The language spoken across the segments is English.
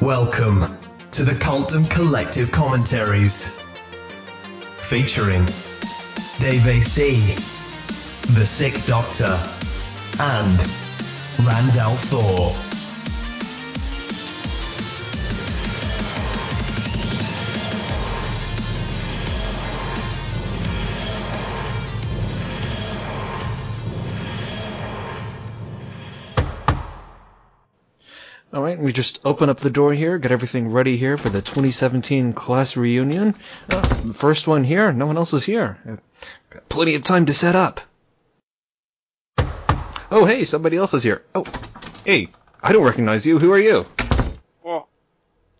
Welcome to the Cultdom Collective Commentaries. Featuring Dave AC, The Sixth Doctor, and Randall Thor. We just open up the door here, get everything ready here for the 2017 class reunion. Uh, first one here, no one else is here. Got plenty of time to set up. Oh, hey, somebody else is here. Oh, hey, I don't recognize you. Who are you? Well,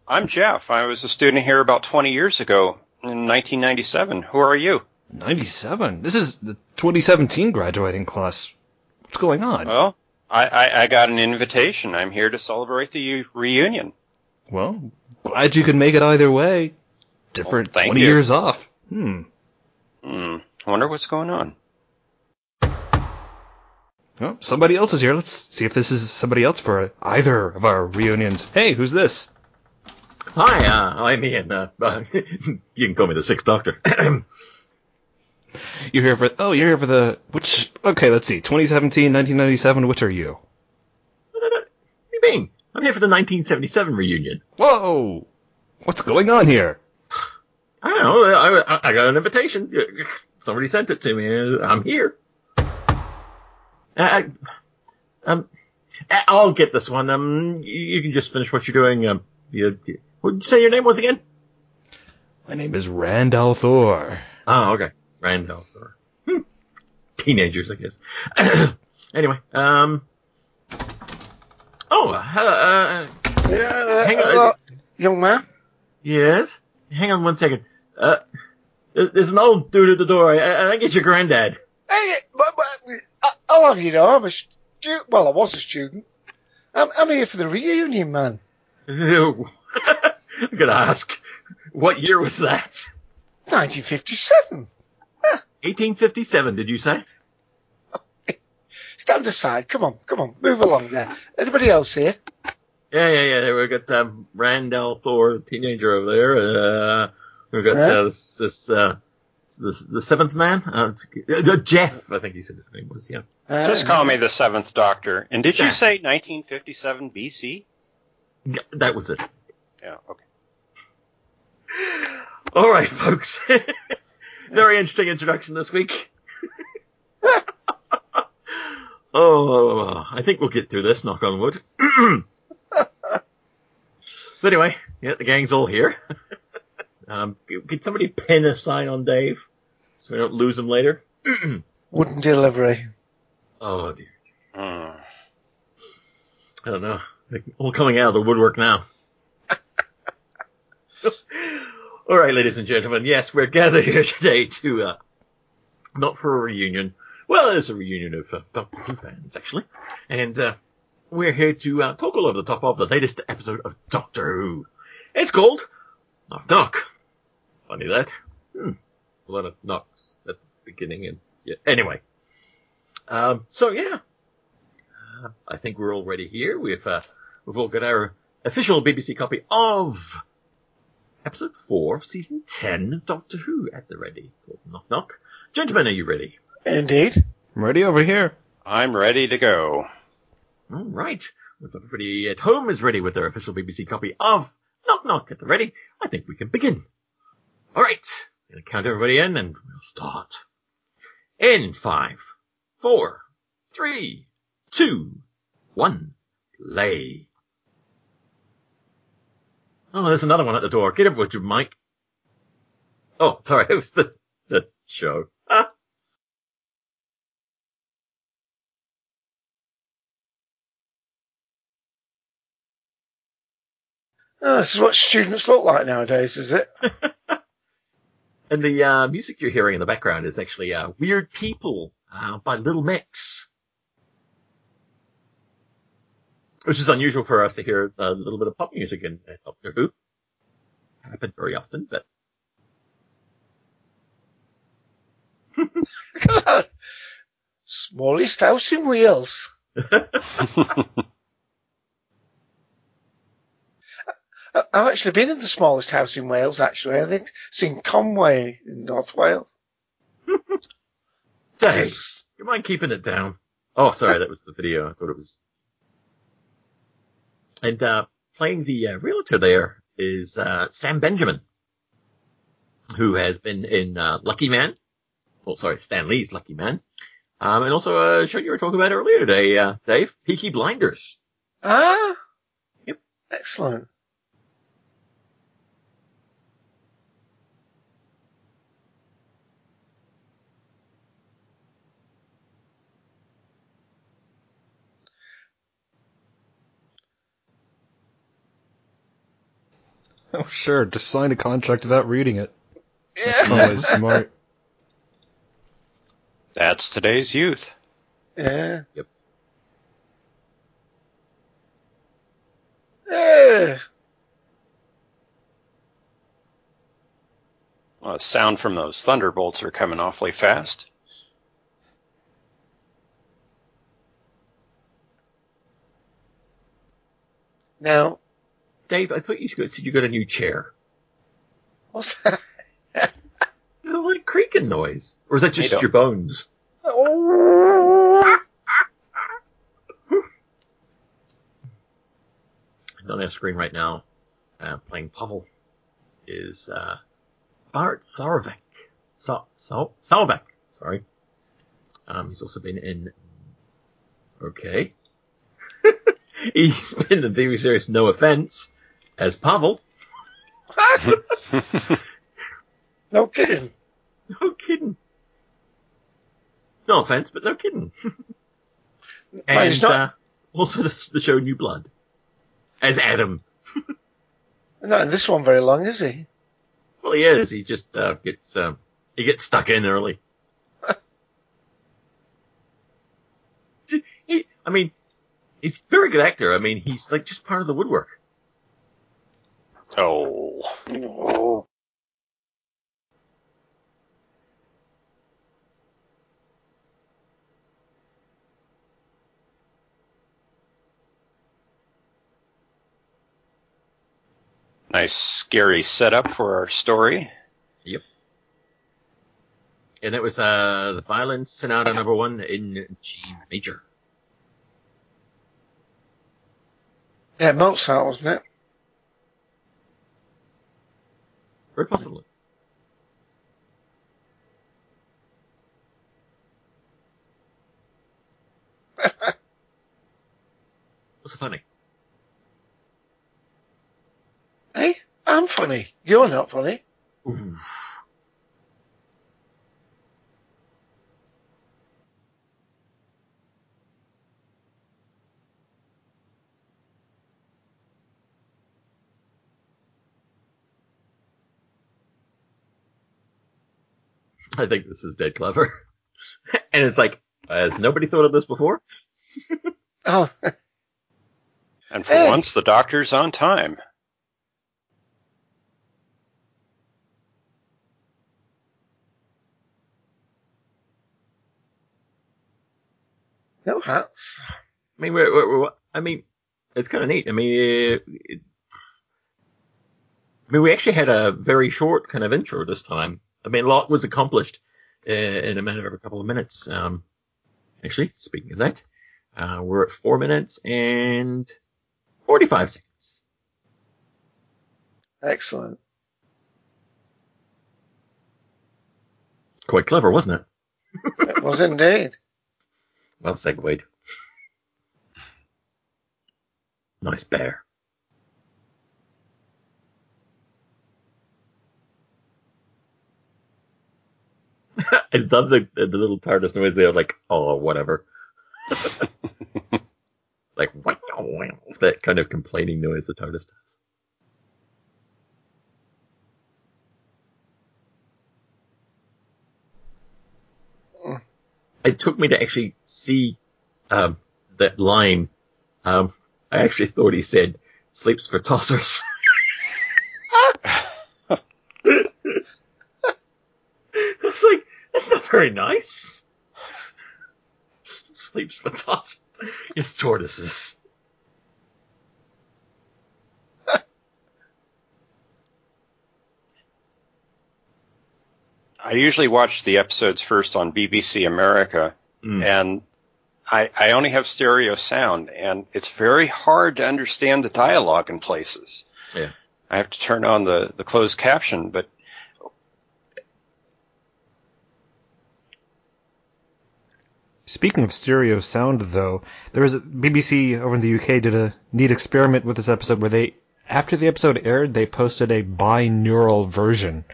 I'm Jeff. I was a student here about 20 years ago in 1997. Who are you? 97. This is the 2017 graduating class. What's going on? Well, I, I, I got an invitation. I'm here to celebrate the u- reunion. Well, glad you could make it either way. Different Well, thank 20 you. years off. Hmm. Hmm. I wonder what's going on. Oh, somebody else is here. Let's see if this is somebody else for either of our reunions. Hey, who's this? Hi, uh, I'm Ian. Uh, uh, you can call me the Sixth Doctor. You're here for, oh, you're here for the, which, okay, let's see, 2017, 1997, which are you? what do you mean? I'm here for the 1977 reunion. Whoa! What's going on here? I don't know. I, I, I got an invitation. Somebody sent it to me. I'm here. I, um, I'll get this one. Um, you, you can just finish what you're doing. Um, you, what did you say your name was again? My name is Randall Thor. Oh, okay. Randolph. Or, hmm. Teenagers, I guess. anyway, um. Oh, uh, uh, hang on. Uh, young man. yes? Hang on one second. Uh, there's an old dude at the door. I, I think it's your granddad. Hey, but, but, uh, how long you know? I'm a student. Well, I was a student. I'm, I'm here for the reunion, man. I'm gonna ask, what year was that? 1957. 1857, did you say? Stand aside. Come on, come on. Move along there. Anybody else here? Yeah, yeah, yeah. We've got um, Randall Thor, the teenager over there. Uh, we've got Huh? uh, this, this, uh, this, the seventh man, uh, uh, Jeff. I think he said his name was. Yeah. Uh, Just call me the Seventh Doctor. And did you Yeah. say 1957 BC? Yeah, That was it. Yeah. Okay. All right, folks. Very interesting introduction this week. oh, I think we'll get through this. Knock on wood. but anyway, yeah, the gang's all here. um, can somebody pin a sign on Dave so we don't lose him later? Wooden delivery. Oh dear. Hmm. I don't know. They're all coming out of the woodwork now. all right, ladies and gentlemen. Yes, we're gathered here today to, uh, not for a reunion. Well, it's a reunion of uh, Doctor Who fans, actually. And, uh, we're here to uh, talk all over the top of the latest episode of Doctor Who. It's called Knock Knock. Funny that. Hmm. A lot of knocks at the beginning and, yeah. Anyway. Um, so yeah. Uh, I think we're already here. We've, uh, we've all got our official BBC copy of episode four of season 10 of Doctor Who at the ready. Knock Knock. Gentlemen, are you ready? Indeed. I'm ready over here. I'm ready to go. All right. With everybody at home is ready with their official BBC copy of Knock Knock at the ready, I think we can begin. All right. I'm gonna count everybody in and we'll start. In five, four, three, two, one, play. Oh, there's another one at the door. Get up with your mic. Oh, sorry. It was the, the show. Ah. Oh, this is what students look like nowadays, is it? And the uh, music you're hearing in the background is actually uh, Weird People uh, by Little Mix. Which is unusual for us to hear a little bit of pop music in in Doctor Who. Happens very often, but Smallest house in Wales. I've actually been in the smallest house in Wales, actually. I think it's in Conway in North Wales. Dave, you mind keeping it down? Oh, sorry, that was the video. I thought it was. And uh, playing the uh, realtor there is uh, Sam Benjamin, who has been in uh, Lucky Man. Well, sorry, Stan Lee's Lucky Man. Um, and also a show you were talking about earlier today, uh, Dave, Peaky Blinders. Ah? Yep. Excellent. Oh, sure. Just sign a contract without reading it. Yeah. Always smart. That's today's youth. Yeah. Yep. Yeah. Well, the sound from those thunderbolts are coming awfully fast. Now, Dave, I thought you said you got a new chair. what's that? There's a like creaking noise. Or is that just your bones? Oh. And on our screen right now, uh, playing Pavel, is uh, Bart Sarvek. Sa- Sa- Salvek, sorry. Um, he's also been in. Okay. he's been in the TV series No Offense as Pavel. no kidding. No kidding. No offense, but no kidding. And not, uh, also the, the show New Blood as Adam. not in this one very long, is he? Well, he is. He just uh, gets um, he gets stuck in early. he, I mean, he's a very good actor. I mean, he's like just part of the woodwork. Oh. Oh. Nice, scary setup for our story. Yep. And it was uh, the Violin Sonata number one in G major. Yeah, Mozart, wasn't it? Very possibly. What's funny? Hey, I'm funny. You're not funny. I think this is dead clever. and it's like, has nobody thought of this before? Oh, And for Hey. once, the doctor's on time. no hats. I mean, we're, we're, we're- I mean, it's kind of neat. I mean, it, it- I mean, we actually had a very short kind of intro this time. I mean, a lot was accomplished in a matter of a couple of minutes. Um, actually, speaking of that, uh, we're at four minutes and 45 seconds. Excellent. Quite clever, wasn't it? It was indeed. Well segued. Nice bear. I love the, the little TARDIS noise there, like, oh, whatever. like, that kind of complaining noise the TARDIS does. It took me to actually see um, that line. Um, I actually thought he said sleeps for tossers. I was like, that's not very nice. Sleeps with us. It's tortoises. I usually watch the episodes first on BBC America, mm. and I, I only have stereo sound, and it's very hard to understand the dialogue in places. Yeah. I have to turn on the, the closed caption, but Speaking of stereo sound, though, there was a BBC over in the UK did a neat experiment with this episode where they, after the episode aired, they posted a binaural version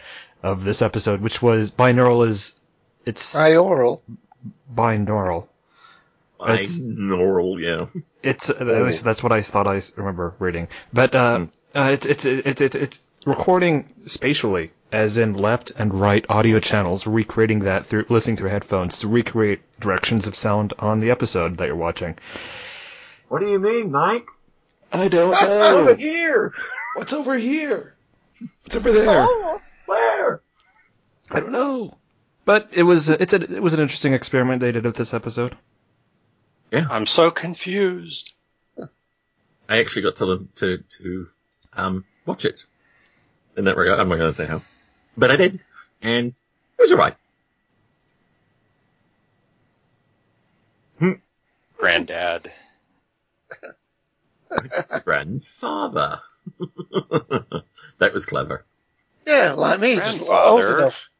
of this episode, which was binaural is it's Bioral. binaural. It's- Binaural, yeah. It's at least that's what I thought I remember reading. But uh, uh, it's, it's it's it's it's recording spatially, as in left and right audio channels, recreating that through listening through headphones to recreate directions of sound on the episode that you're watching. What do you mean, Mike? I don't know. Over here! What's over here? What's over there? Oh, where? I don't know. But it was it's a, it was an interesting experiment they did with this episode. Yeah, I'm so confused. I actually got to them to to um watch it. In that regard, I'm not going to say how, but I did, and it was alright. Granddad. Grandfather. that was clever. Yeah, like me, just old enough.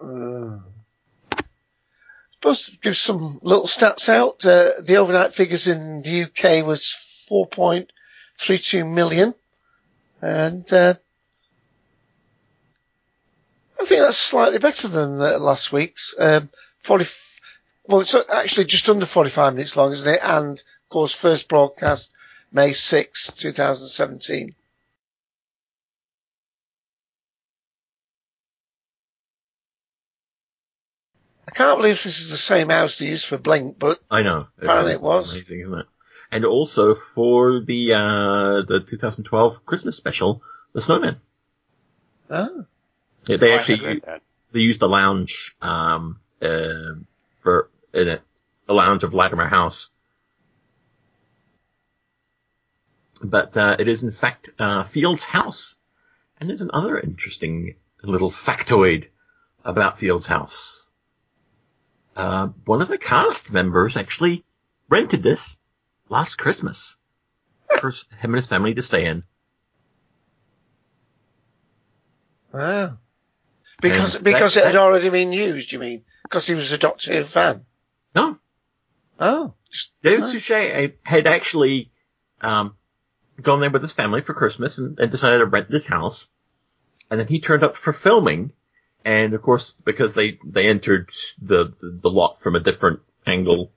Uh, supposed to give some little stats out. Uh, the overnight figures in the UK was 4.32 million. And, uh, I think that's slightly better than uh, last week's. Um, 40, well, it's actually just under 45 minutes long, isn't it? And, of course, first broadcast May 6, 2017. I can't believe this is the same house they used for Blink, but I know. Apparently is. it was. Amazing, isn't it? And also for the uh the 2012 Christmas special, The Snowmen. oh, Yeah, they Oh, actually had read that. they used the lounge um uh, for in it, a lounge of Latimer House. But uh, it is in fact uh, Field's house, and there's another interesting little factoid about Field's house. Uh, one of the cast members actually rented this last Christmas for him and his family to stay in. ah. Because, And because that- it had already been used, you mean? Because he was a Doctor Who fan. No, Oh. David. Suchet had actually um, gone there with his family for Christmas and, and decided to rent this house. And then he turned up for filming. And of course, because they, they entered the, the, the lot from a different angle,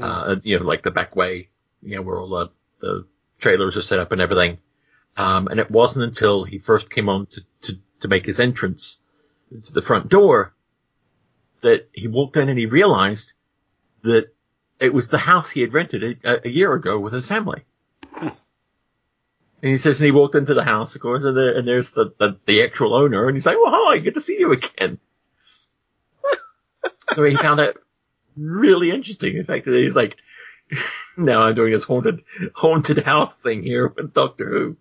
uh, you know, like the back way, you know, where all the, the trailers are set up and everything. Um, and it wasn't until he first came on to, to, to make his entrance to the front door that he walked in and he realized that it was the house he had rented a, a year ago with his family. And he says, and he walked into the house, of course, and, the, and there's the, the, the actual owner, and he's like, well, hi, good to see you again. so he found that really interesting. In fact, that he's like, now I'm doing this haunted, haunted house thing here with Doctor Who.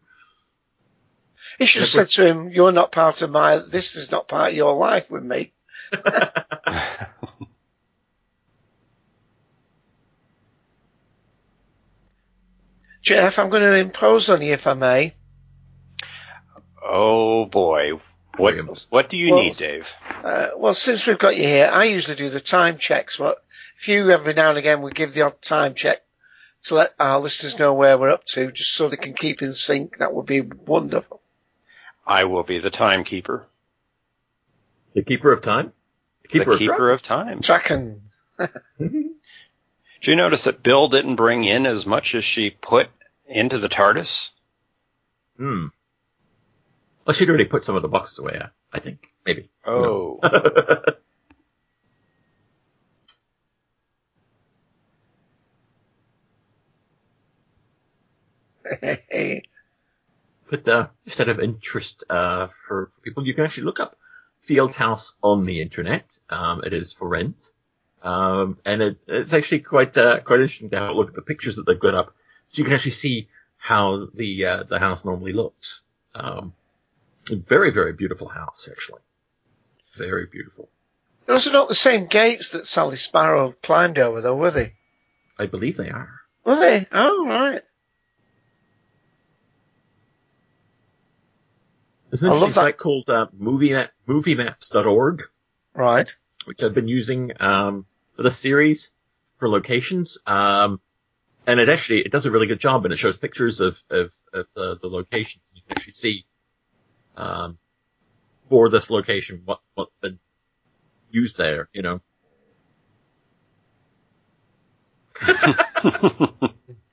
He should have said to him, you're not part of my, this is not part of your life with me. Jeff, I'm going to impose on you if I may. Oh boy. What what do you Well, need, Dave? Uh, well, since we've got you here, I usually do the time checks, but if you every now and again would give the odd time check to let our listeners know where we're up to, just so they can keep in sync, that would be wonderful. I will be the timekeeper. The Keeper of Time? The of keeper of time. Tracking. Did you notice that Bill didn't bring in as much as she put into the TARDIS? Hmm. Well, she'd already put some of the boxes away, I- think. Maybe. Oh. But uh, just out of interest uh, for, for people, you can actually look up Field House on the internet. Um, it is for rent. Um, and it, it's actually quite uh, quite interesting to have a look at the pictures that they've got up, so you can actually see how the uh, the house normally looks. Um, very very beautiful house actually, very beautiful. Those are not the same gates that Sally Sparrow climbed over, though, were they? I believe they are. Were they? Oh, right. There's an I love that. site called uh, movie map, moviemaps.org, Right. which I've been using um, for the series for locations. Um, and it actually it does a really good job, and it shows pictures of of, of the, the locations. You can actually see um, for this location what what's been used there. You know.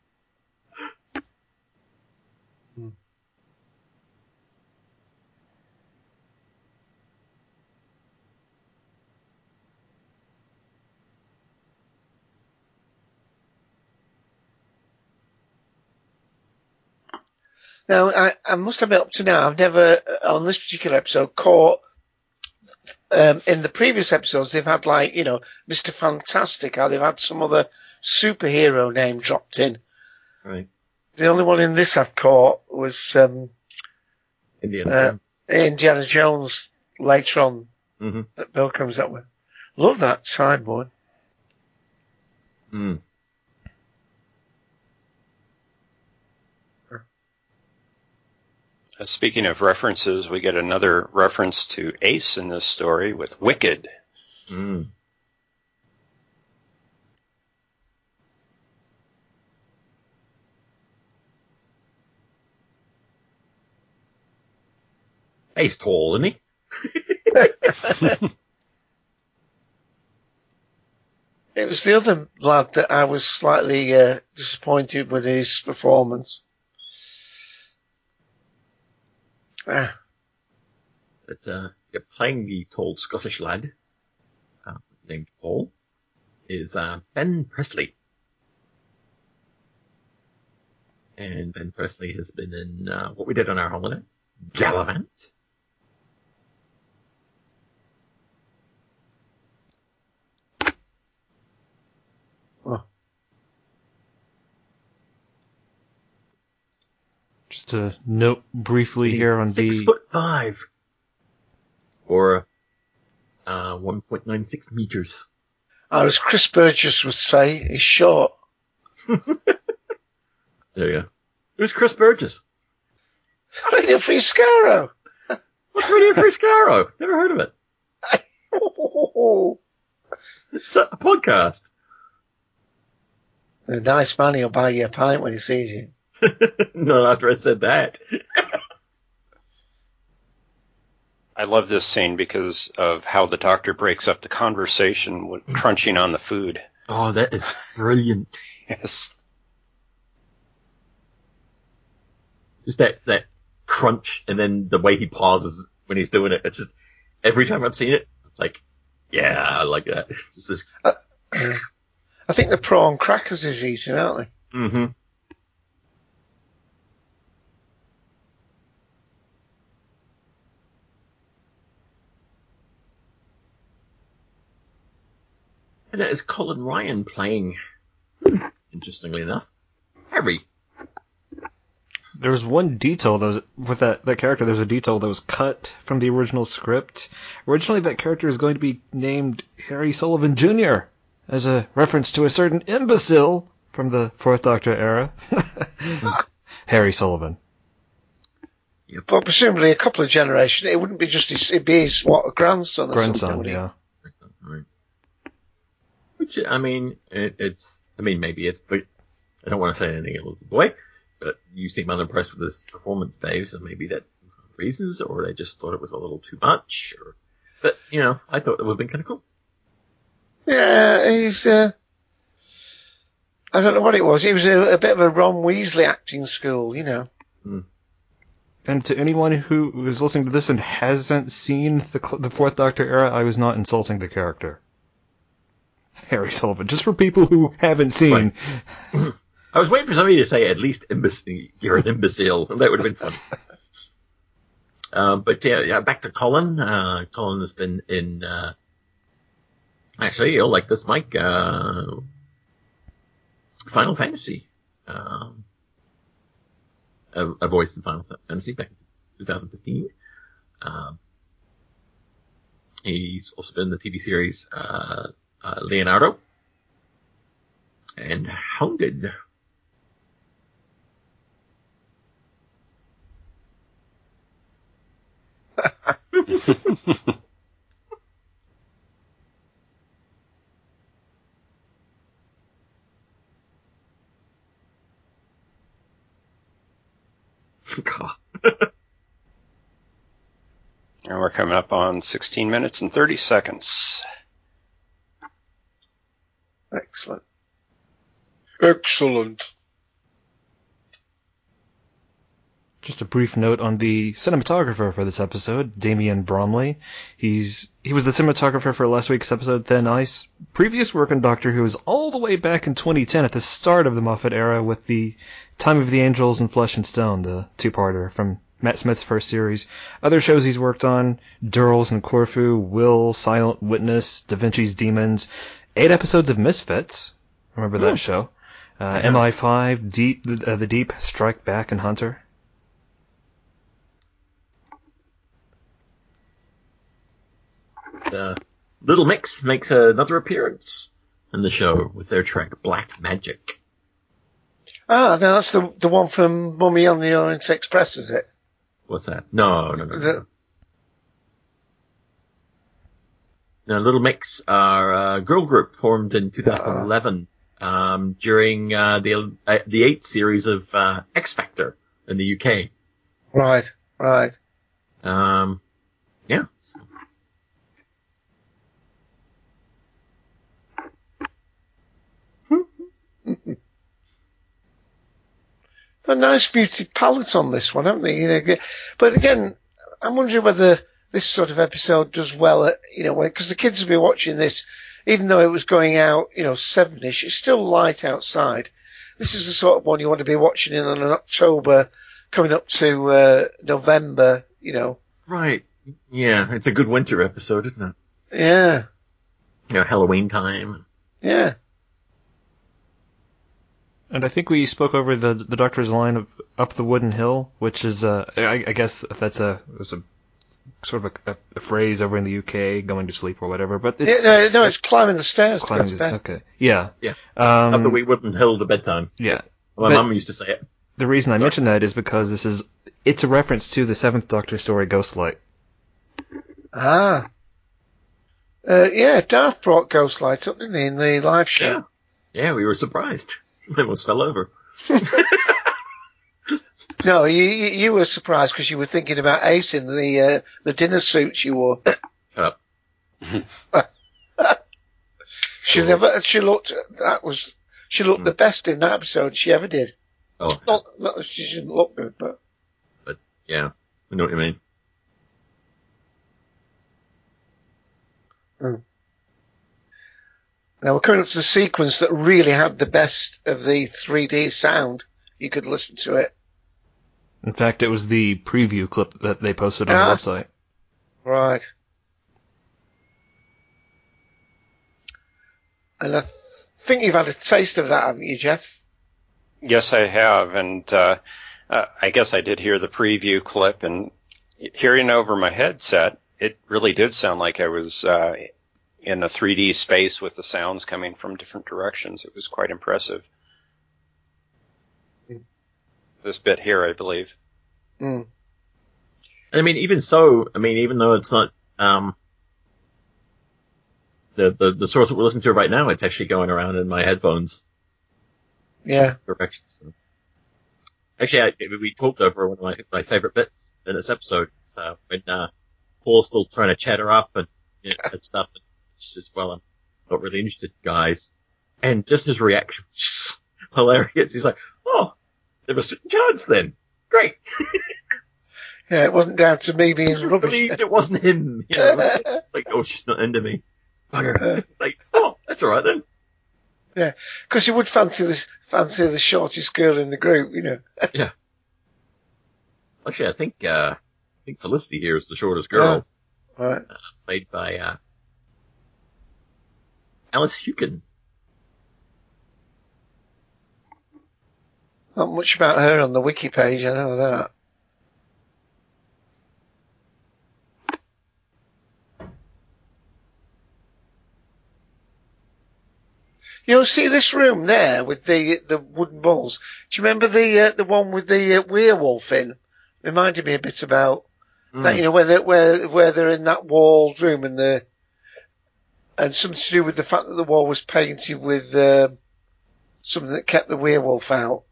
Now, I, I must admit, up to now, I've never, uh, on this particular episode, caught. Um, in the previous episodes, they've had like you know Mr. Fantastic, how they've had some other superhero name dropped in. Right. The only one in this I've caught was um, Indiana. Uh, Indiana Jones later on hmm that Bill comes up with. Love that signboard. Mm. Speaking of references, we get another reference to Ace in this story with Wicked. Mm. He's tall, isn't he? It was the other lad that I was slightly uh, disappointed with his performance. Ah, But uh, yeah, playing the tall Scottish lad uh, named Paul is uh, Ben Presley. And Ben Presley has been in uh, what we did on our holiday, Gallivant. Just to note briefly He's here on six the foot five, or uh, 1.96 meters. as Chris Burgess would say, he's short. There you go. Who's Chris Burgess? Radio Free Skaro. What's Radio Free Skaro? Never heard of it. It's a, a podcast. A nice man, he'll buy you a pint when he sees you. Not after I said that. I love this scene because of how the doctor breaks up the conversation with crunching on the food. Oh, that is brilliant. Yes. Just that, that crunch and then the way he pauses when he's doing it. It's just, every time I've seen it, it's like, yeah, I like that. It's just this, I think the prawn crackers is eating, aren't they? mm-hmm. And that is Colin Ryan playing, interestingly enough, Harry. There was one detail that was with that, that character. There was a detail that was cut from the original script. Originally, that character is going to be named Harry Sullivan Jr. as a reference to a certain imbecile from the Fourth Doctor era. Harry Sullivan. But presumably a couple of generations, it wouldn't be just his, it'd be his, what, a grandson or Grandson, something. wouldn't yeah. Right. Which, I mean, it, it's, I mean, maybe it's, but I don't want to say anything ill of the boy, but you seem unimpressed with his performance, Dave, so maybe that reasons, or they just thought it was a little too much, or, but, you know, I thought it would have been kind of cool. Yeah, he's, uh, I don't know what it was. He was a, a bit of a Ron Weasley acting school, you know. And to anyone who is listening to this and hasn't seen the, the Fourth Doctor era, I was not insulting the character. Harry Sullivan. Just for people who haven't seen. Right. I was waiting for somebody to say at least you're an imbecile. That would have been fun. um, but yeah, yeah, back to Colin. Uh, Colin has been in, uh, Actually, you'll like this, Mike. Uh, Final Fantasy. Um, a, a voice in Final Fantasy back in 2015. Um, he's also been in the TV series uh, Leonardo and Hounded. God. And we're coming up on 16 minutes and 30 seconds. Excellent. Excellent. Just a brief note on the cinematographer for this episode, Damian Bromley. He's he was the cinematographer for last week's episode Thin Ice. Previous work on Doctor Who is all the way back in 2010 at the start of the Moffat era with the Time of the Angels and Flesh and Stone, the two-parter from Matt Smith's first series. Other shows he's worked on, Durrells and Corfu, Will, Silent Witness, Da Vinci's Demons, eight episodes of Misfits. Remember that show? Uh, Yeah. MI5, Deep, uh, The Deep, Strike Back, and Hunter. Uh, Little Mix makes another appearance in the show with their track Black Magic. Ah, no, that's the the one from Mummy on the Orient Express, is it? What's that? No, no, no. no. The, Now, Little Mix are a girl group formed in 2011 um, during uh, the uh, the eighth series of uh, X Factor in the UK. right, right. Um, yeah. So, a nice beauty palette on this one, haven't they? You know, but again, I'm wondering whether this sort of episode does well at, you know, because the kids will be watching this, even though it was going out, you know, sevenish, it's still light outside. This is the sort of one you want to be watching in an October, coming up to uh, November, you know. right. Yeah, it's a good winter episode, isn't it? Yeah, You know, Halloween time. yeah. And I think we spoke over the the Doctor's line of "Up the Wooden Hill," which is, uh, I, I guess that's a it's a sort of a, a, phrase over in the UK, going to sleep or whatever. But yeah no, no, it's climbing the stairs to go climbing to the- bed. okay, yeah, Yeah. Um, Up the wee wooden hill to bedtime. yeah. My mum used to say it. The reason I mention that is because this is it's a reference to the Seventh Doctor story, Ghostlight. Ah. Uh, yeah, Darth brought Ghostlight up, didn't he, in the live show? Yeah. Yeah, we were surprised. They almost fell over. No, you you were surprised because you were thinking about Ace in the uh, the dinner suits you wore. Shut up. She never. She looked. That was. She looked the best in that episode she ever did. Oh, Not, not she didn't look good, but But yeah. I know what you mean. now we're coming up to the sequence that really had the best of the 3D sound. You could listen to it. In fact, it was the preview clip that they posted on Ah. the website. Right. And I th- think you've had a taste of that, haven't you, Jeff? Yes, I have, and uh, uh, I guess I did hear the preview clip, and hearing over my headset, it really did sound like I was uh, in a 3D space with the sounds coming from different directions. It was quite impressive. This bit here, I believe. Mm. I mean, even so, I mean, even though it's not, um, the, the, the source that we're listening to right now, it's actually going around in my headphones Yeah. directions. So. Actually, I, we talked over one of my, my favorite bits in this episode, so when, uh, Paul's still trying to chat her up and, you know, and stuff, and she says, well, I'm not really interested, guys. And just his reaction was just hilarious. He's like, oh, there was a chance then. Great. Yeah, it wasn't down to me being I rubbish. believed it wasn't him. You know, like, oh, she's not into me. Like, oh, that's all right then. Yeah, because you would fancy this, fancy the shortest girl in the group, you know. Yeah. Actually, I think uh, I think Felicity here is the shortest girl, Right. played by uh, Alice Hewkin. Not much about her on the wiki page, I know that. You'll see this room there with the the wooden balls. Do you remember the uh, the one with the uh, werewolf in? Reminded me a bit about that. You know where they where where they're in that walled room and the and something to do with the fact that the wall was painted with uh, something that kept the werewolf out.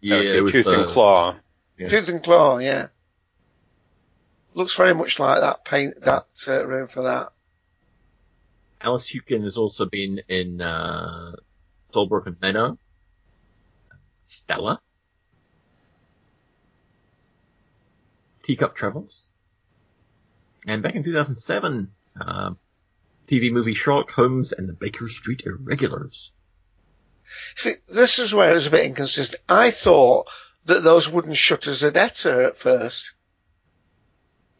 Yeah, That would it was Tooth the, and Claw. Yeah. Tooth and claw, yeah. Looks very much like that paint that uh, room for that. Alice Hewkin has also been in uh, Soulbroken Meadow, Stella, Teacup Travels, and back in 2007, uh, TV movie Sherlock Holmes and the Baker Street Irregulars. See, this is where it was a bit inconsistent. I thought that those wooden shutters had hit her at first.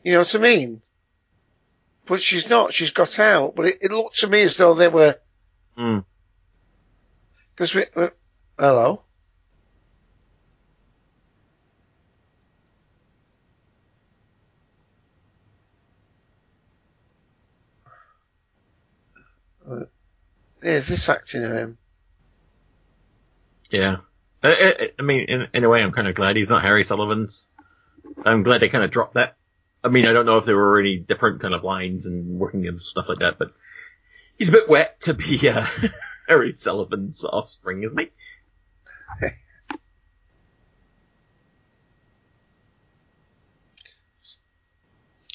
You know what I mean? But she's not. She's got out. But it, it looked to me as though they were. Hmm. Because we, we. Hello. Uh, Is this acting of him? Yeah. I, I, I mean, in, in a way, I'm kind of glad he's not Harry Sullivan's. I'm glad they kind of dropped that. I mean, I don't know if there were any different kind of lines and working and stuff like that, but he's a bit wet to be uh, Harry Sullivan's offspring, isn't he?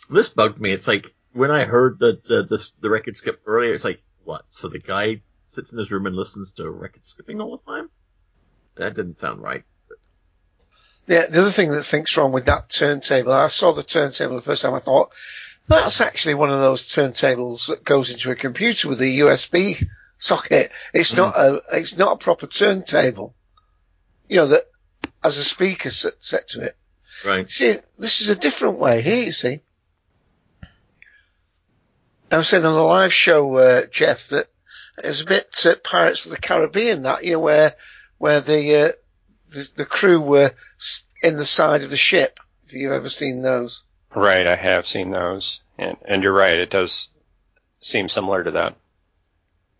this bugged me. It's like when I heard the the, the the record skip earlier, it's like what? So the guy sits in his room and listens to record skipping all the time? That didn't sound right. Yeah, the other thing that thinks wrong with that turntable, I saw the turntable the first time, I thought, that's actually one of those turntables that goes into a computer with a USB socket. It's not a, it's not a proper turntable. You know, that has a speaker set, set to it. Right. See, this is a different way here, you see. I was saying on the live show, uh, Jeff, that it was a bit uh, Pirates of the Caribbean, that, you know, where, where the, uh, the, the crew were in the side of the ship. If you've ever seen those. Right, I have seen those, and and you're right. It does seem similar to that.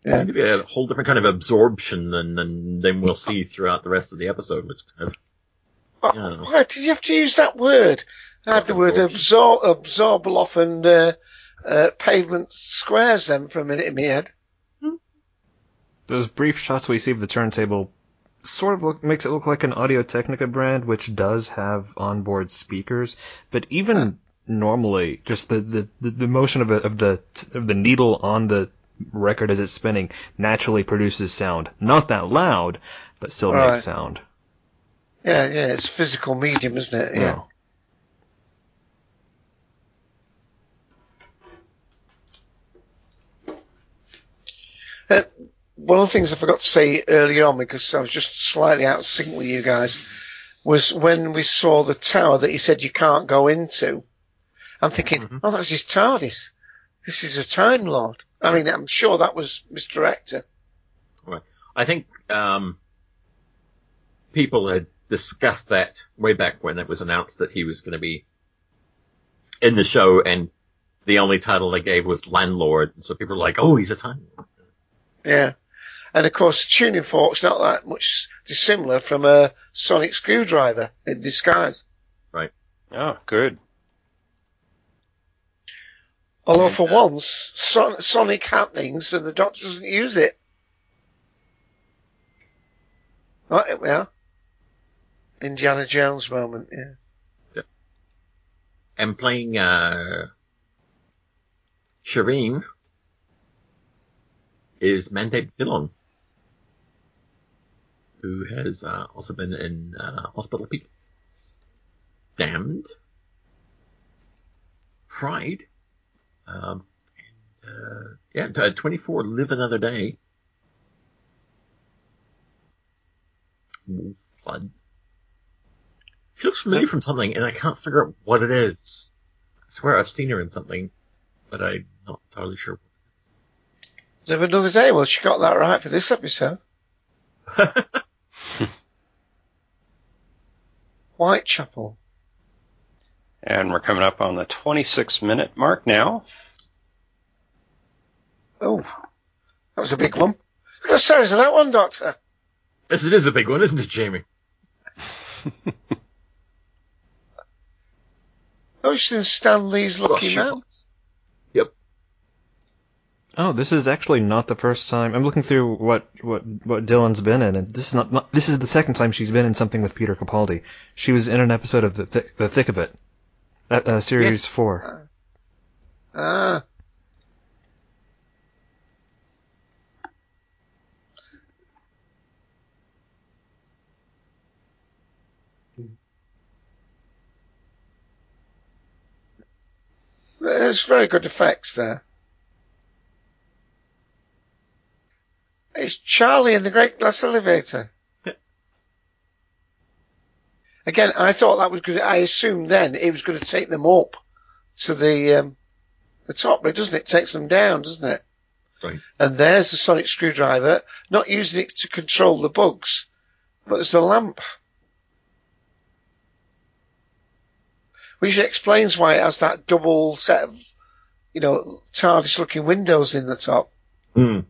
It's going to be a whole different kind of absorption than, than, than we'll see throughout the rest of the episode, which kind of, Why, Yeah. why did you have to use that word? I had the word absor- absorbable off and, uh, uh, pavement squares then for a minute in my head. Those brief shots we see of the turntable sort of look, makes it look like an Audio Technica brand, which does have onboard speakers. But even normally, just the, the, the, motion of, a, of the of the needle on the record as it's spinning naturally produces sound. Not that loud, but still Right. makes sound. Yeah, yeah, it's physical medium, isn't it? Yeah. No. Uh, one of the things I forgot to say earlier on because I was just slightly out of sync with you guys was when we saw the tower that he said you can't go into. I'm thinking, Mhm. oh, that's his TARDIS. This is a Time Lord. I mean, I'm sure that was Mr. Ector. I think, um, people had discussed that way back when it was announced that he was going to be in the show and the only title they gave was Landlord. And so people were like, oh, he's a Time Lord. Yeah. And of course, the tuning fork's not that much dissimilar from a sonic screwdriver in disguise. Right. Oh, good. Although for uh, once, son- sonic happenings and the Doctor doesn't use it. Right, yeah. We are. Indiana Jones moment, yeah. And playing, uh, Shireen is Mandeep Dhillon, who has uh, also been in uh, Hospital People, Damned, Pride, um, and uh, yeah, uh, 24 Live Another Day, Wolf Flood. She looks familiar from something, and I can't figure out what it is. I swear I've seen her in something, but I'm not entirely sure. Live another day. Well, she got that right for this episode. Whitechapel. And we're coming up on the 26 minute mark now. Oh, that was a big one. Look at the size of that one, Doctor. Yes, it is a big one, isn't it, Jamie? Ocean Stanley's Lucky Well, Man. Oh, this is actually not the first time. I'm looking through what what what Dhillon's been in, and this is not, not this is the second time she's been in something with Peter Capaldi. She was in an episode of the Th- the Thick of It, uh, uh, series Yes. four. Ah. There's very good effects there. It's Charlie in the Great Glass Elevator. Again, I thought that was because I assumed then it was going to take them up to the um, the top, but doesn't it? Takes them down, doesn't it? Right. And there's the sonic screwdriver, not using it to control the bugs, but there's the lamp. Which explains why it has that double set of, you know, TARDIS looking windows in the top. Hmm.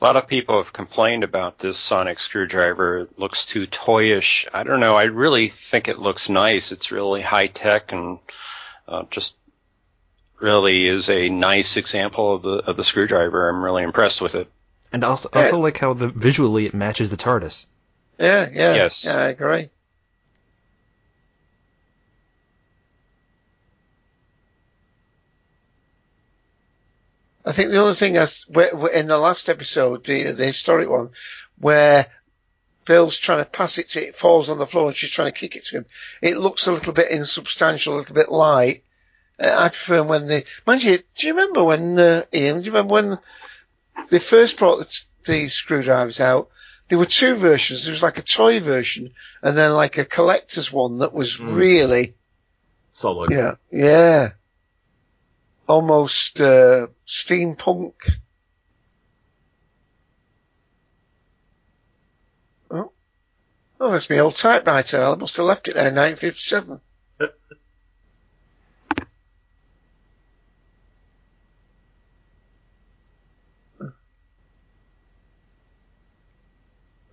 A lot of people have complained about this sonic screwdriver. It looks too toyish. I don't know. I really think it looks nice. It's really high tech and uh, just really is a nice example of the of the screwdriver. I'm really impressed with it. And also Yeah. also like how the visually it matches the TARDIS. Yeah, yeah. Yes. Yeah, I agree. I think the other thing is in the last episode, the, the historic one, where Bill's trying to pass it to it falls on the floor and she's trying to kick it to him. It looks a little bit insubstantial, a little bit light. Uh, I prefer when they, mind you, do you remember when, uh, Ian, do you remember when they first brought the, the screwdrivers out? There were two versions. There was like a toy version and then like a collector's one that was Mm. really, Solid. yeah, yeah, almost, uh, steampunk. Oh, oh, that's my old typewriter. I must have left it there in 1957.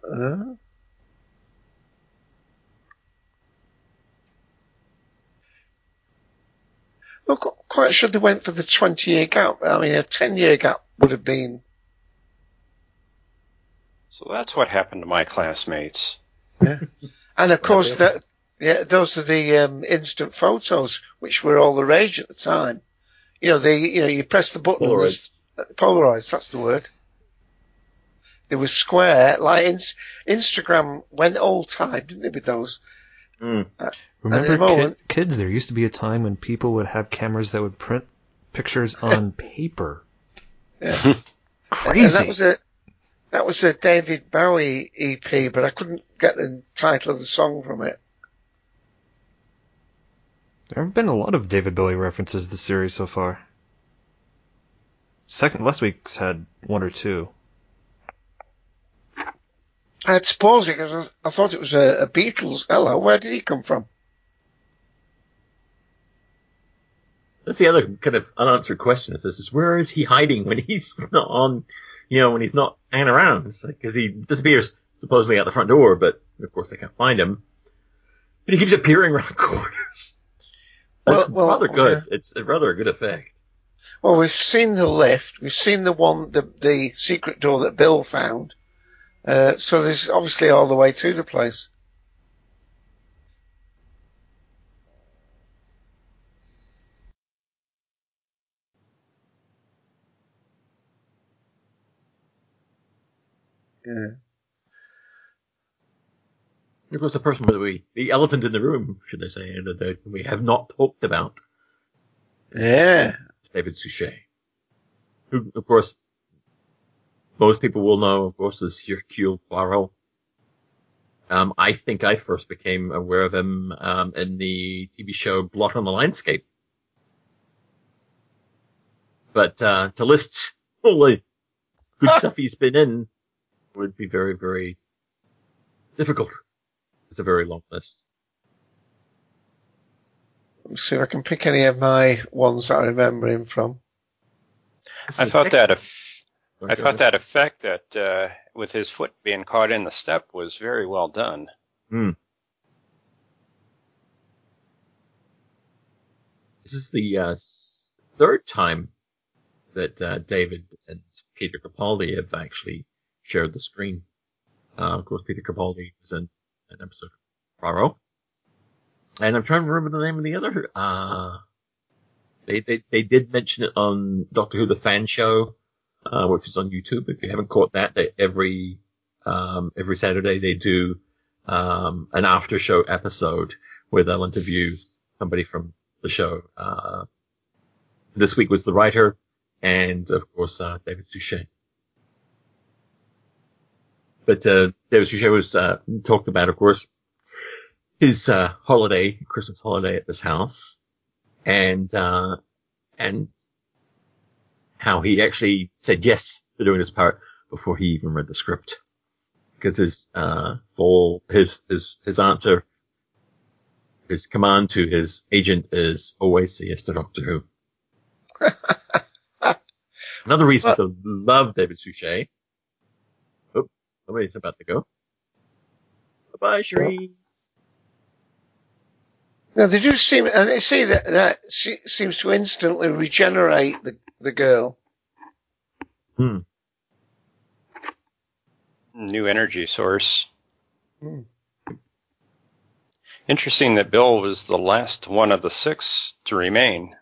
Uh, qu- quite sure they went for the 20 year gap. I mean, a 10 year gap would have been, So that's what happened to my classmates. Yeah. and of course that, yeah, those are the um, instant photos, which were all the rage at the time. You know, they, you know, you press the button. Polaroids. there's- Polaroids, that's the word. They were square, like ins- Instagram went old time, didn't it, with those? Hmm. Remember, kid, kids? There used to be a time when people would have cameras that would print pictures on paper. Yeah. Hmm. And Crazy. that was a that was a David Bowie EP, but I couldn't get the title of the song from it. There have been a lot of David Bowie references this series so far. Second, last week's had one or two. I had to pause it because I, I thought it was a, a Beatles. Hello, where did he come from? That's the other kind of unanswered question. Is this is where is he hiding when he's not on, you know, when he's not hanging around? It's like because he disappears supposedly out the front door, but of course they can't find him. But he keeps appearing around corners. That's Well- well, rather good. It's a rather a good effect. Well, we've seen the lift. We've seen the one, the, the secret door that Bill found. Uh, so there's obviously all the way through the place. Yeah. Of course, the person that we, the elephant in the room, should I say, that that we have not talked about Yeah. is David Suchet, who, of course, most people will know, of course, is Hercule Poirot. Um, I think I first became aware of him um, in the TV show Blot on the Landscape. but uh, to list all the good stuff he's been in would be very, very difficult. It's a very long list. Let see if I can pick any of my ones that I remember him from. I thought that eff- I thought that effect that uh, with his foot being caught in the step was very well done. Hmm. This is the uh, third time that uh, David and Peter Capaldi have actually shared the screen. Uh, of course, Peter Capaldi was in an episode of Poirot. And I'm trying to remember the name of the other. Uh, they, they, they did mention it on Doctor Who The Fan Show, uh, which is on YouTube. If you haven't caught that, they, every, um, every Saturday they do, um, an after show episode where they'll interview somebody from the show. Uh, this week was the writer and of course, uh, David Suchet. But, uh, David Suchet was, uh, talked about, of course, his, uh, holiday, Christmas holiday at this house and, uh, and how he actually said yes to doing this part before he even read the script. Because his, uh, for his, his, his answer, his command to his agent is always say yes to Doctor Who. Another reason to love David Suchet. Oh, somebody's about to go. Bye bye, Shireen. Now they do seem, and they say that that she seems to instantly regenerate the the girl. Hmm. New energy source. Hmm. Interesting that Bill was the last one of the six to remain.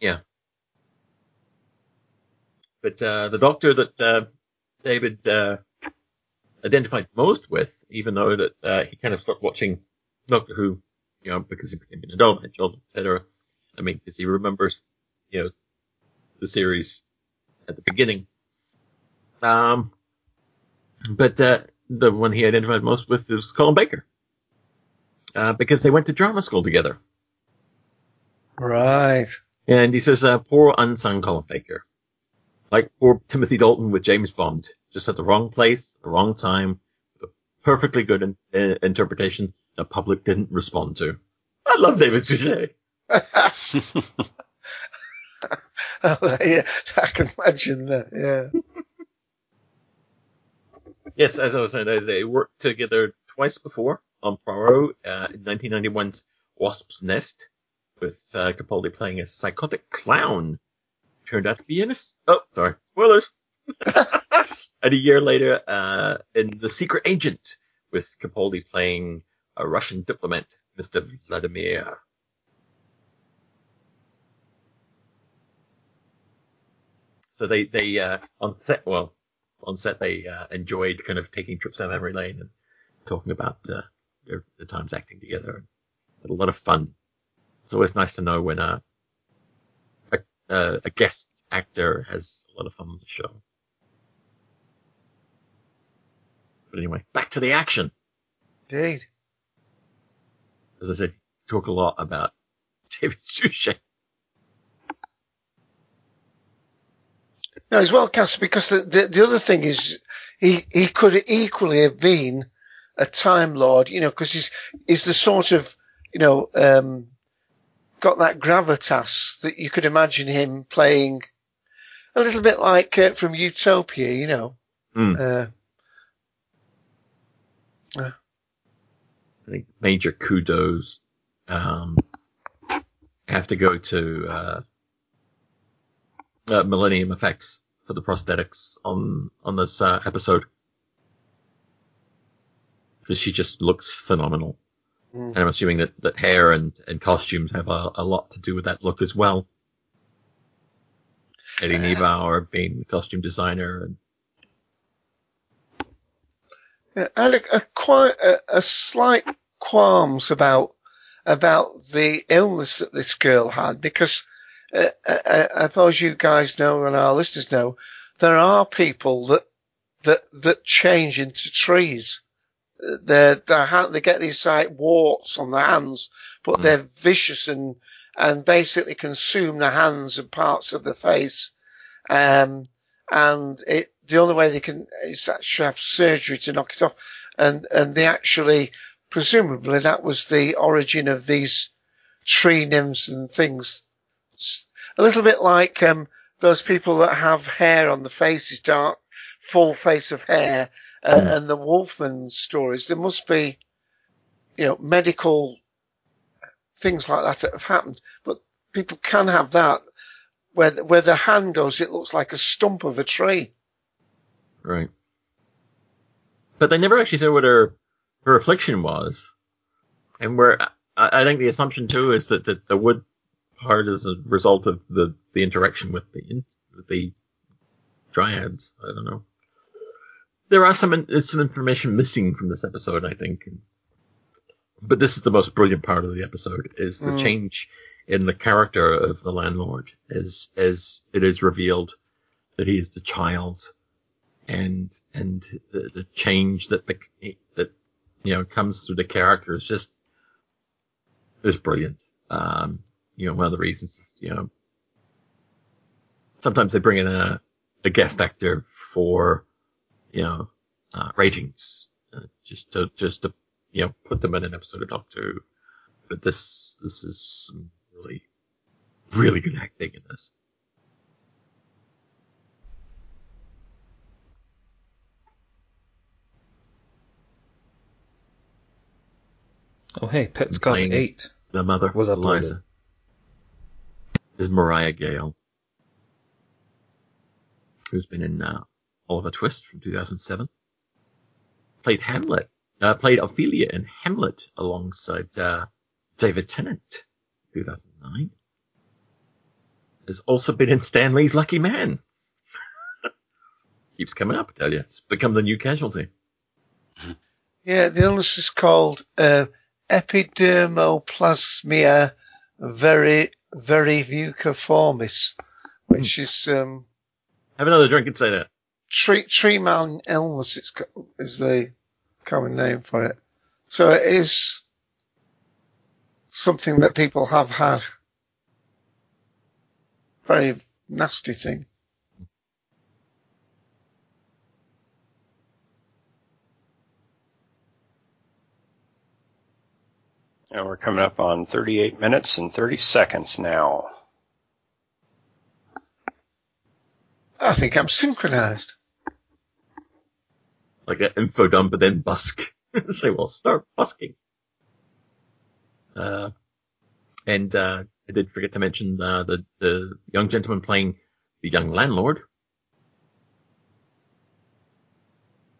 Yeah. But uh, the doctor that uh, David uh, identified most with, even though that uh, he kind of stopped watching Doctor Who, you know, because he became an adult, etc. I mean, because he remembers, you know, the series at the beginning. Um, but uh, the one he identified most with is Colin Baker, uh, because they went to drama school together. Right. And he says, uh, poor unsung Colin Baker. Like poor Timothy Dalton with James Bond. Just at the wrong place, the wrong time, with a perfectly good in, uh, interpretation the public didn't respond to. I love David Suchet. oh, yeah, I can imagine that. Yeah. Yes, as I was saying, they, they worked together twice before on Poirot uh, in 1991's Wasp's Nest, with uh, Capaldi playing a psychotic clown. Turned out to be in a... Oh, sorry. Spoilers! and a year later, uh, in The Secret Agent, with Capaldi playing a Russian diplomat, Mr. Vladimir. So they, they, uh, on set, well, on set they, uh, enjoyed kind of taking trips down memory lane and talking about, uh, their, the times acting together and had a lot of fun. It's always nice to know when, uh, uh, a guest actor has a lot of fun on the show. But anyway, back to the action. Indeed. As I said, talk a lot about David Suchet. No, he's well cast because the, the, the other thing is he he could equally have been a Time Lord, you know, because he's he's the sort of you know um, got that gravitas that you could imagine him playing a little bit like uh, from Utopia, you know. Mm. Uh, I think major kudos um, have to go to uh, uh, Millennium Effects for the prosthetics on on this uh, episode because she just looks phenomenal. Mm. And I'm assuming that, that hair and, and costumes have a, a lot to do with that look as well. Eddie Uh, Niebauer being the costume designer and Yeah, I had a, a quite a, a slight qualms about about the illness that this girl had because uh, I, I suppose you guys know and our listeners know there are people that that that change into trees. They they ha- they get these like warts on their hands, but Mm. they're vicious and and basically consume the hands and parts of the face. Um, and it, the only way they can is actually have surgery to knock it off. And, and they actually, presumably that was the origin of these tree nymphs and things. A little bit like, um, those people that have hair on the faces, dark, full face of hair, uh, mm. and the Wolfman stories. There must be, you know, medical things like that that have happened, but people can have that where where the hand goes, it looks like a stump of a tree. Right. But they never actually said what her her affliction was, and where I, I think the assumption too is that, that the wood part is a result of the the interaction with the with the dryads. I don't know. There are some there's some information missing from this episode, I think. But this is the most brilliant part of the episode: is the mm. change in the character of the landlord as as it is revealed that he is the child, and and the, the change that the that you know comes through the character is just is brilliant. Um, you know, one of the reasons, you know, sometimes they bring in a, a guest actor for, you know, uh, ratings, uh, just to, just to, you know, put them in an episode of Doctor Who. But this, this is some really, really good acting in this. Oh, hey, Pet's got eight. The mother was Eliza is Mariah Gale, who's been in uh, Oliver Twist from 2007. Played Hamlet, uh, played Ophelia in Hamlet alongside uh, David Tennant, 2009. Has also been in Stan Lee's Lucky Man. Keeps coming up, I tell you. It's become the new casualty. Yeah, the illness is called uh, epidermoplasmia very verivuciformis, which hmm. is um, have another drink and say that. Tree tree man illness it's, is the common name for it. So it is something that people have had. Very nasty thing. And we're coming up on 38 minutes and 30 seconds now. I think I'm synchronized. Like an info dump and then busk. Say, well, start busking. Uh, and, uh, I did forget to mention, uh, the, the young gentleman playing the young landlord.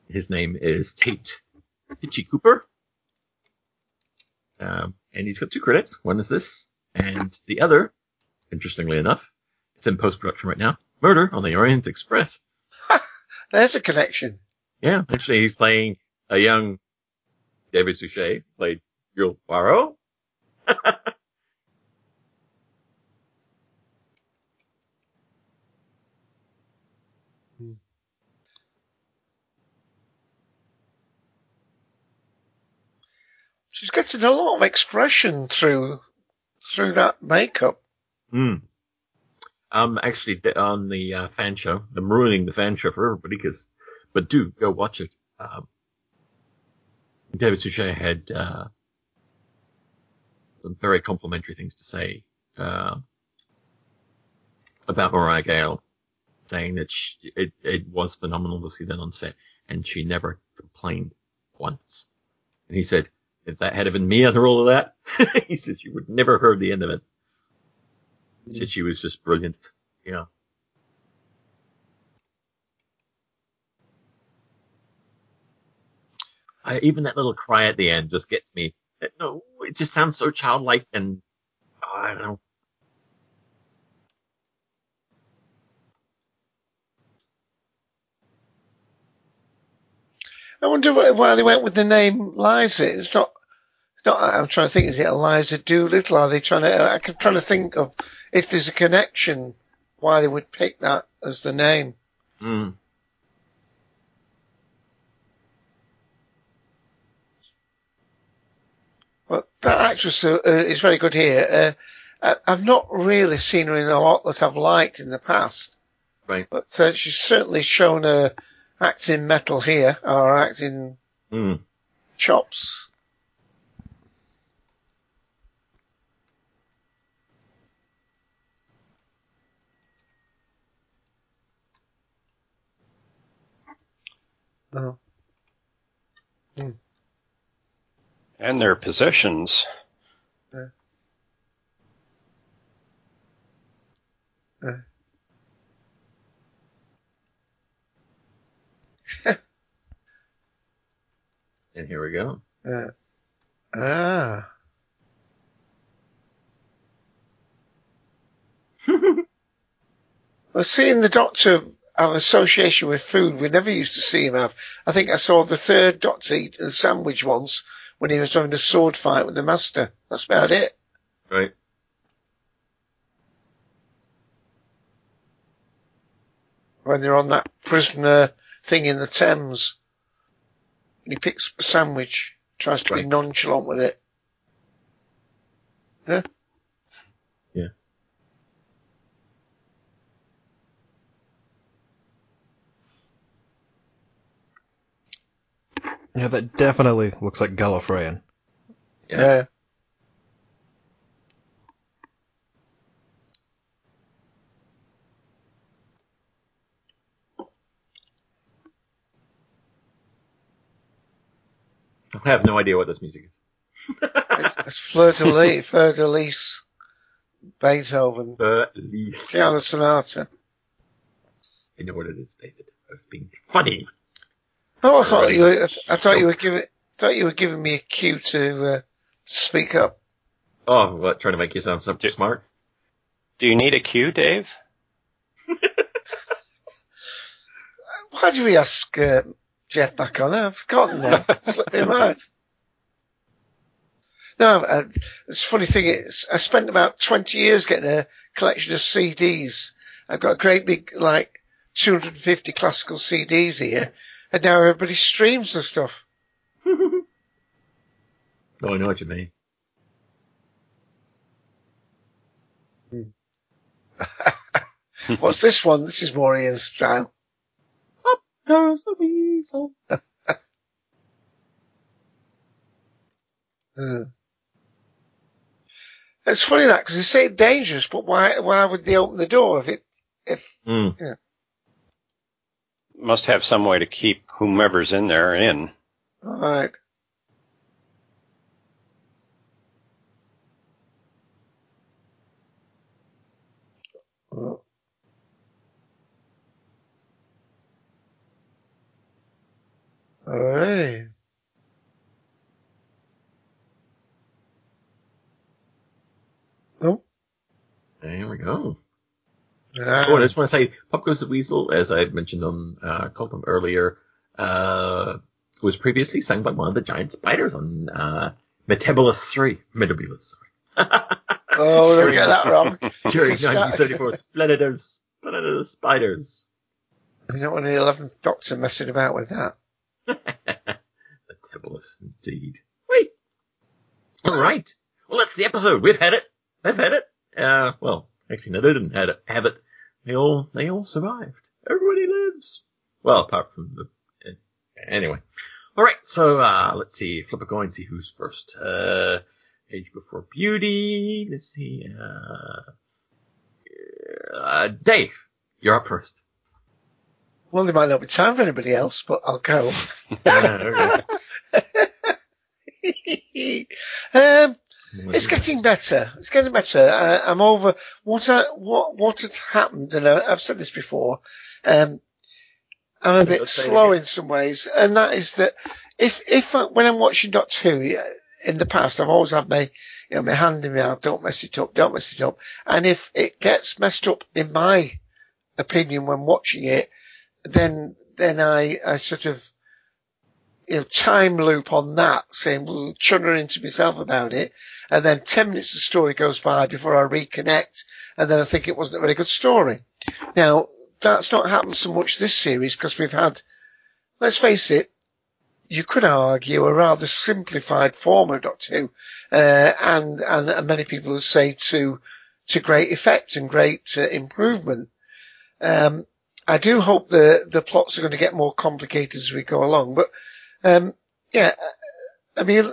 His name is Tate Hitchy Cooper. Um, and he's got two credits. One is this, and the other, interestingly enough, it's in post production right now. Murder on the Orient Express. There's a connection. Yeah, actually, he's playing a young David Suchet, played Hercule Poirot. she's getting a lot of expression through through that makeup. Hmm. Um, actually, on the uh, fan show, I'm ruining the fan show for everybody because, but do go watch it. Um, David Suchet had uh, some very complimentary things to say uh, about Mariah Gale, saying that she, it, it was phenomenal to see that on set, and she never complained once. And he said, if that had been me under all of that, he says you would never have heard the end of it. He said she was just brilliant. You I, even that little cry at the end just gets me. No, it just sounds so childlike and oh, I don't know. I wonder why they went with the name Liza. It's not not, I'm trying to think, is it Eliza Doolittle? Are they trying to, I'm trying to think of if there's a connection why they would pick that as the name. Mm. Well, that actress uh, uh, is very good here. Uh, I've not really seen her in a lot that I've liked in the past, Right. but uh, she's certainly shown her acting metal here, or acting Mm. chops. Oh. And their positions. And here we go. Uh, ah. well, seeing the Doctor have association with food, we never used to see him have. I think I saw the third Doctor eat a sandwich once when he was having a sword fight with the Master. That's about it. Right. When they're on that prisoner thing in the Thames. And he picks up a sandwich, tries to be nonchalant with it. Yeah. Yeah. Yeah, that definitely looks like Gallifreyan. Yeah. Yeah. I have no idea what this music is. It's, it's Fleur de Lis, Fleur de Lis, Beethoven, At least. Piano Sonata. I know what it is, David. I was being funny. Oh, I thought Alright. you were, I thought you were giving, thought you were giving me a cue to, uh, speak up. Oh, what? Trying to make you sound so Did- smart? Do you need a cue, Dave? Why do we ask, uh, Jeff back on? I've forgotten now. Slipped my mind. No, uh, it's a funny thing. It's, I spent about 20 years getting a collection of CDs. I've got a great big, like, 250 classical CDs here. And now everybody streams the stuff. Oh, I know what you mean. What's this one? This is more Ian's style. Goes the weasel. Uh. It's funny that because they say dangerous, but why why would they open the door if it if Mm. Must have some way to keep whomever's in there in. all right? Oh. All right. Oh, There we go. Ah, Oh, I just want to say, Pop Goes the Weasel, as I mentioned on uh, Cultdom earlier, uh, was previously sung by one of the giant spiders on uh, Metebelis 3. Metebelis, sorry. oh, don't get that wrong. During It's not- 1934's Planet of, Planet of the Spiders. You don't want the eleventh Doctor messing about with that. Metebelis, indeed. Wait. All right. Well, that's the episode. We've had it. They've had it. Uh, well, actually, no, they didn't have it. Have it. They all, they all survived. Everybody lives. Well, apart from the. eh, Anyway. All right. So uh, let's see. Flip a coin. See who's first. Uh, Age Before Beauty. Let's see. Uh, uh, Dave, you're up first. Well, there might not be time for anybody else, but I'll go. Uh, okay. um, it's getting better. It's getting better. I, I'm over what I, what what had happened, and I, I've said this before. Um, I'm a bit Let's say it slow in some ways, and that is that if if I, when I'm watching Doctor Who uh, in the past, I've always had my you know my hand in my mouth. Don't mess it up. Don't mess it up. And if it gets messed up, in my opinion, when watching it, then then I I sort of you know time loop on that, saying well, chunnering into myself about it, and then ten minutes of story goes by before I reconnect, and then I think it wasn't a very good story. Now that's not happened so much this series because we've had, let's face it, you could argue a rather simplified form of Doctor Who, uh, and, and, and many people would say to to great effect and great uh, improvement. Um, I do hope the the plots are going to get more complicated as we go along, but um, yeah, I mean,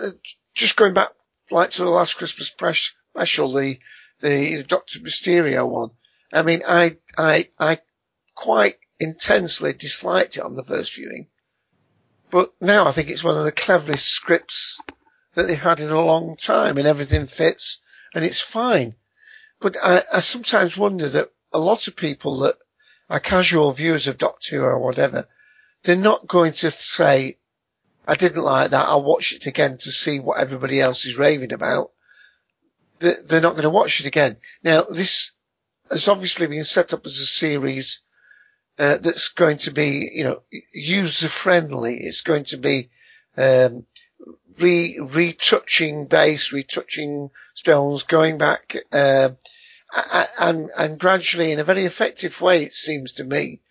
just going back like to the last Christmas special, the the Doctor Mysterio one. I mean, I I I quite intensely disliked it on the first viewing, but now I think it's one of the cleverest scripts that they've had in a long time, and everything fits and it's fine. But I, I sometimes wonder that a lot of people that are casual viewers of Doctor Who or whatever, they're not going to say, I didn't like that. I'll watch it again to see what everybody else is raving about. They're not going to watch it again. Now, this has obviously been set up as a series uh, that's going to be, you know, user friendly. It's going to be um, re retouching base, retouching stones, going back, uh, and and gradually, in a very effective way, it seems to me,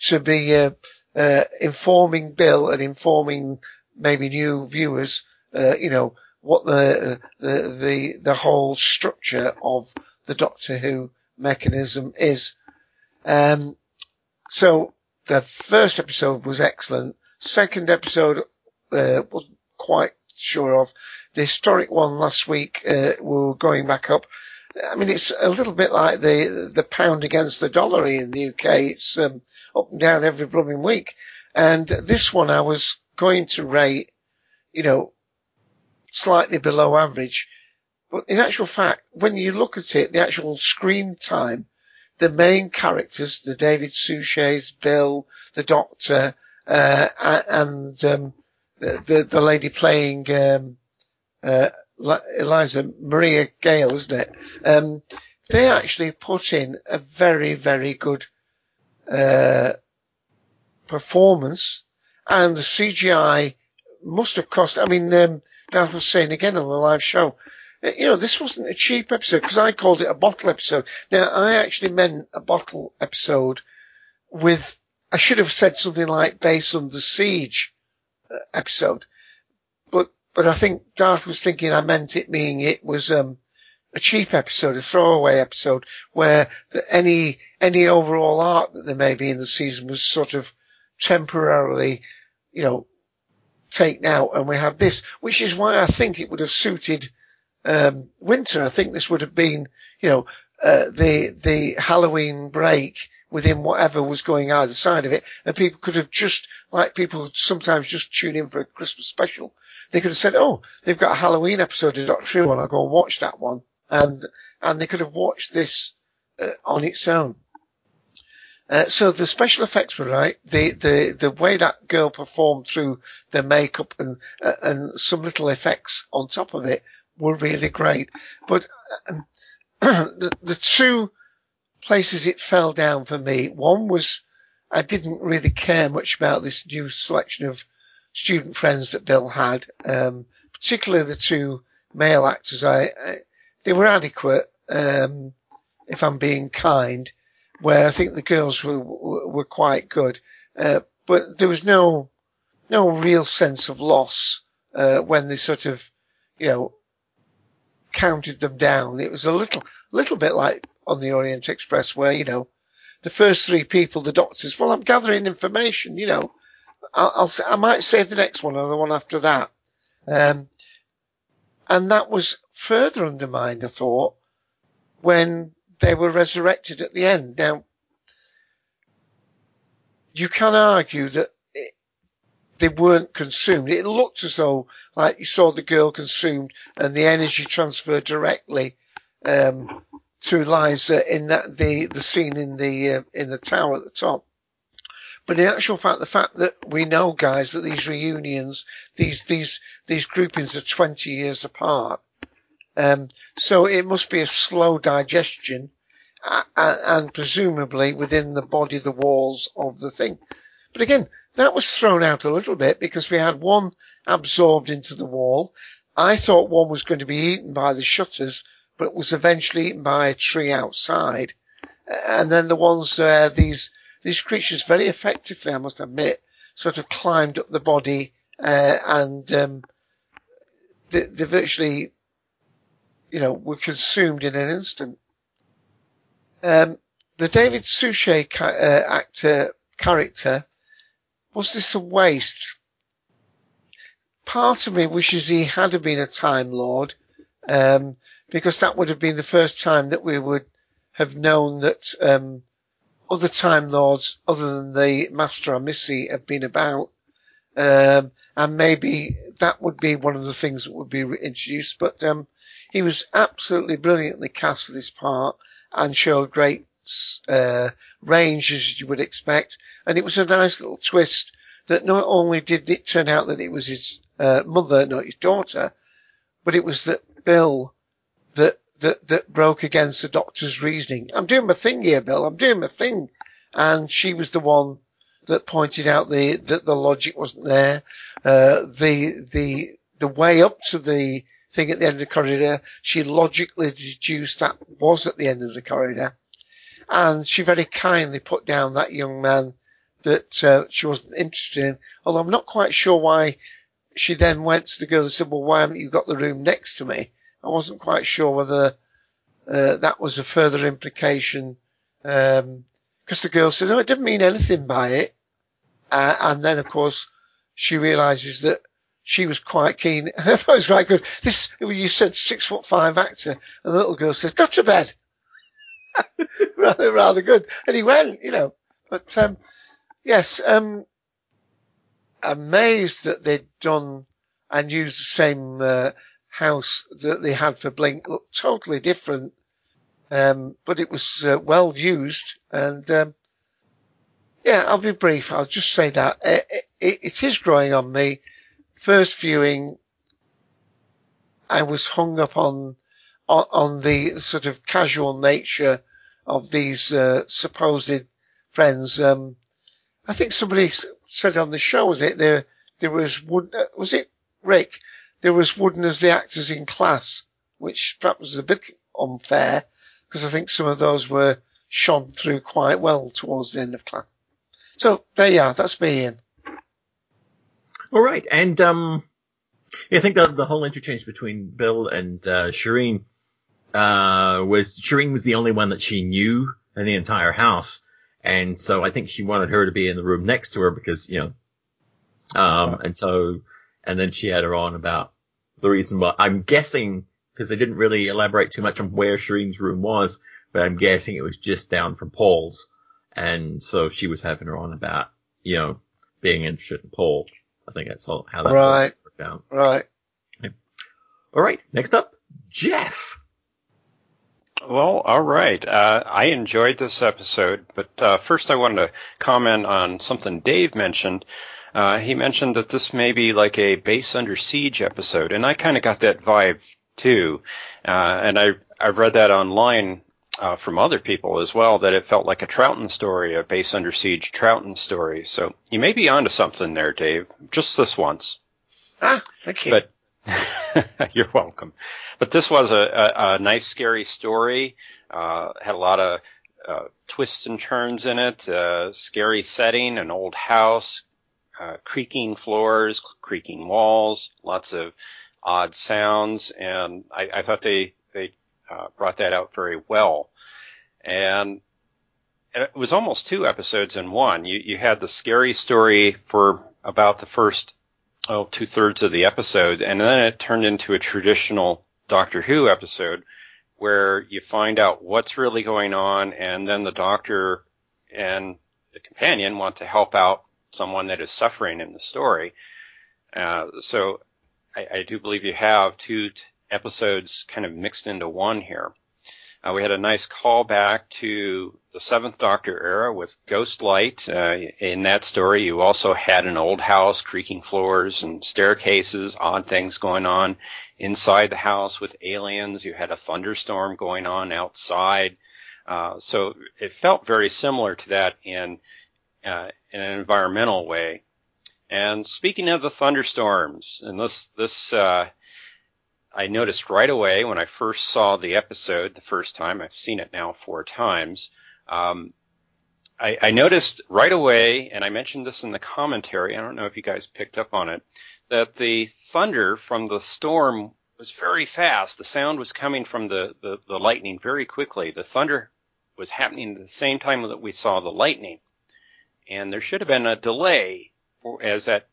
to be uh, uh, informing Bill and informing maybe new viewers, uh, you know, what the the the the whole structure of the Doctor Who mechanism is. Um, so the first episode was excellent. Second episode uh, wasn't quite sure of. The historic one last week, uh, we were going back up. I mean, it's a little bit like the the pound against the dollar in the UK. It's um, up and down every blooming week. And this one, I was going to rate, you know, slightly below average. But in actual fact, when you look at it, the actual screen time, the main characters, the David Suchets, Bill, the Doctor, uh, and um, the, the, lady playing um, uh, Eliza Mariah Gale, isn't it? Um, they actually put in a very very good uh, performance, and the CGI must have cost. I mean, um, was saying again on the live show. Uh, you know, this wasn't a cheap episode because I called it a bottle episode. Now, I actually meant a bottle episode with, I should have said something like Base Under Siege episode. But, but I think Darth was thinking I meant it meaning it was, um, a cheap episode, a throwaway episode where the, any, any overall art that there may be in the season was sort of temporarily, you know, taken out and we had this, which is why I think it would have suited, um, winter. I think this would have been, you know, uh, the, the Halloween break within whatever was going either side of it. And people could have just, like people sometimes just tune in for a Christmas special. They could have said, oh, they've got a Halloween episode of Doctor Who and I'll go and watch that one. And, and they could have watched this uh, on its own. Uh, so the special effects were right. The, the, the way that girl performed through the makeup and, uh, and some little effects on top of it were really great. But um, the, the two places it fell down for me. One was I didn't really care much about this new selection of student friends that Bill had, um, particularly the two male actors. I, I they were adequate, um, if I'm being kind. Where I think the girls were were quite good, uh, but there was no no real sense of loss uh, when they sort of, you know, counted them down. It was a little little bit like on the Orient Express where, you know, the first three people, the doctors, well, I'm gathering information, you know, I'll, I'll I might save the next one or the one after that. Um, and that was further undermined, I thought, when they were resurrected at the end. Now, you can argue that it, they weren't consumed. It looked as though, like you saw the girl consumed and the energy transferred directly um, to Eliza in that the the scene in the uh, in the tower at the top. But in actual fact, the fact that we know, guys, that these reunions, these these these groupings are 20 years apart, um, so it must be a slow digestion, and presumably within the body, the walls of the thing. But again, that was thrown out a little bit because we had one absorbed into the wall. I thought one was going to be eaten by the shutters but was eventually eaten by a tree outside. And then the ones, uh, these, these creatures very effectively, I must admit, sort of climbed up the body, uh, and, um, they, they virtually you know, were consumed in an instant. Um, the David Suchet ca- uh, actor character was this a waste? Part of me wishes he had been a Time Lord, um, because that would have been the first time that we would have known that um, other Time Lords other than the Master and Missy have been about. Um, and maybe that would be one of the things that would be introduced. But um, he was absolutely brilliantly cast for this part and showed great uh, range as you would expect. And it was a nice little twist that not only did it turn out that it was his uh, mother, not his daughter, but it was that Bill that that that broke against the doctor's reasoning. I'm doing my thing here, Bill. I'm doing my thing, and she was the one that pointed out the that the logic wasn't there. Uh, the the the way up to the thing at the end of the corridor, she logically deduced that was at the end of the corridor, and she very kindly put down that young man that uh, she wasn't interested in. Although I'm not quite sure why she then went to the girl and said, "Well, why haven't you got the room next to me?" I wasn't quite sure whether uh, that was a further implication because um, the girl said, "No, it didn't mean anything by it." Uh, and then, of course, she realizes that she was quite keen. I thought it was quite good. This, you said six foot five actor, and the little girl says, "Go to bed." rather, rather good. And he went, you know. But um, yes, um, amazed that they'd done and used the same uh, house that they had for Blink. Looked totally different, um, but it was uh, well used and um, yeah, I'll be brief. I'll just say that it, it, it is growing on me. First viewing, I was hung up on, on, the sort of casual nature of these uh, supposed friends. Um, I think somebody said on the show, was it there? There was wood, uh, was it Rick? There was Wooden as the actors in class, which perhaps was a bit unfair because I think some of those were shone through quite well towards the end of class. So there you are. That's me, Ian. All right, and um, I think the the whole interchange between Bill and uh, Shireen uh, was Shireen was the only one that she knew in the entire house, and so I think she wanted her to be in the room next to her because you know, um, and so and then she had her on about the reason why. I'm guessing because they didn't really elaborate too much on where Shireen's room was, but I'm guessing it was just down from Paul's. And so she was having her on about, you know, being interested in Paul. I think that's all, how that right. worked out. Right. Yeah. All right. Next up, Jeff. Well, all right. Uh, I enjoyed this episode, but uh, first I wanted to comment on something Dave mentioned. Uh, he mentioned that this may be like a base under siege episode, and I kind of got that vibe too. Uh, and I I read that online uh, from other people as well that it felt like a Troughton story, a base under siege Troughton story. So you may be onto something there, Dave. Just this once. Ah, thank you. But you're welcome. But this was a, a, a nice, scary story. Uh, had a lot of uh, twists and turns in it. Uh, scary setting, an old house, uh, creaking floors, creaking walls, lots of odd sounds, and I, I thought they uh, brought that out very well. And it was almost two episodes in one. You you had the scary story for about the first oh two thirds of the episode, and then it turned into a traditional Doctor Who episode where you find out what's really going on, and then the Doctor and the companion want to help out someone that is suffering in the story. Uh, so I, I, do believe you have two t- episodes kind of mixed into one here. Uh, we had a nice callback to the Seventh Doctor era with Ghost Light. Uh, in that story, you also had an old house, creaking floors and staircases, odd things going on inside the house with aliens. You had a thunderstorm going on outside. Uh, so it felt very similar to that in uh, in an environmental way. And speaking of the thunderstorms, and this this uh, I noticed right away when I first saw the episode the first time. I've seen it now four times. Um, I, I noticed right away, and I mentioned this in the commentary. I don't know if you guys picked up on it, that the thunder from the storm was very fast. The sound was coming from the, the, the lightning very quickly. The thunder was happening at the same time that we saw the lightning. And there should have been a delay as that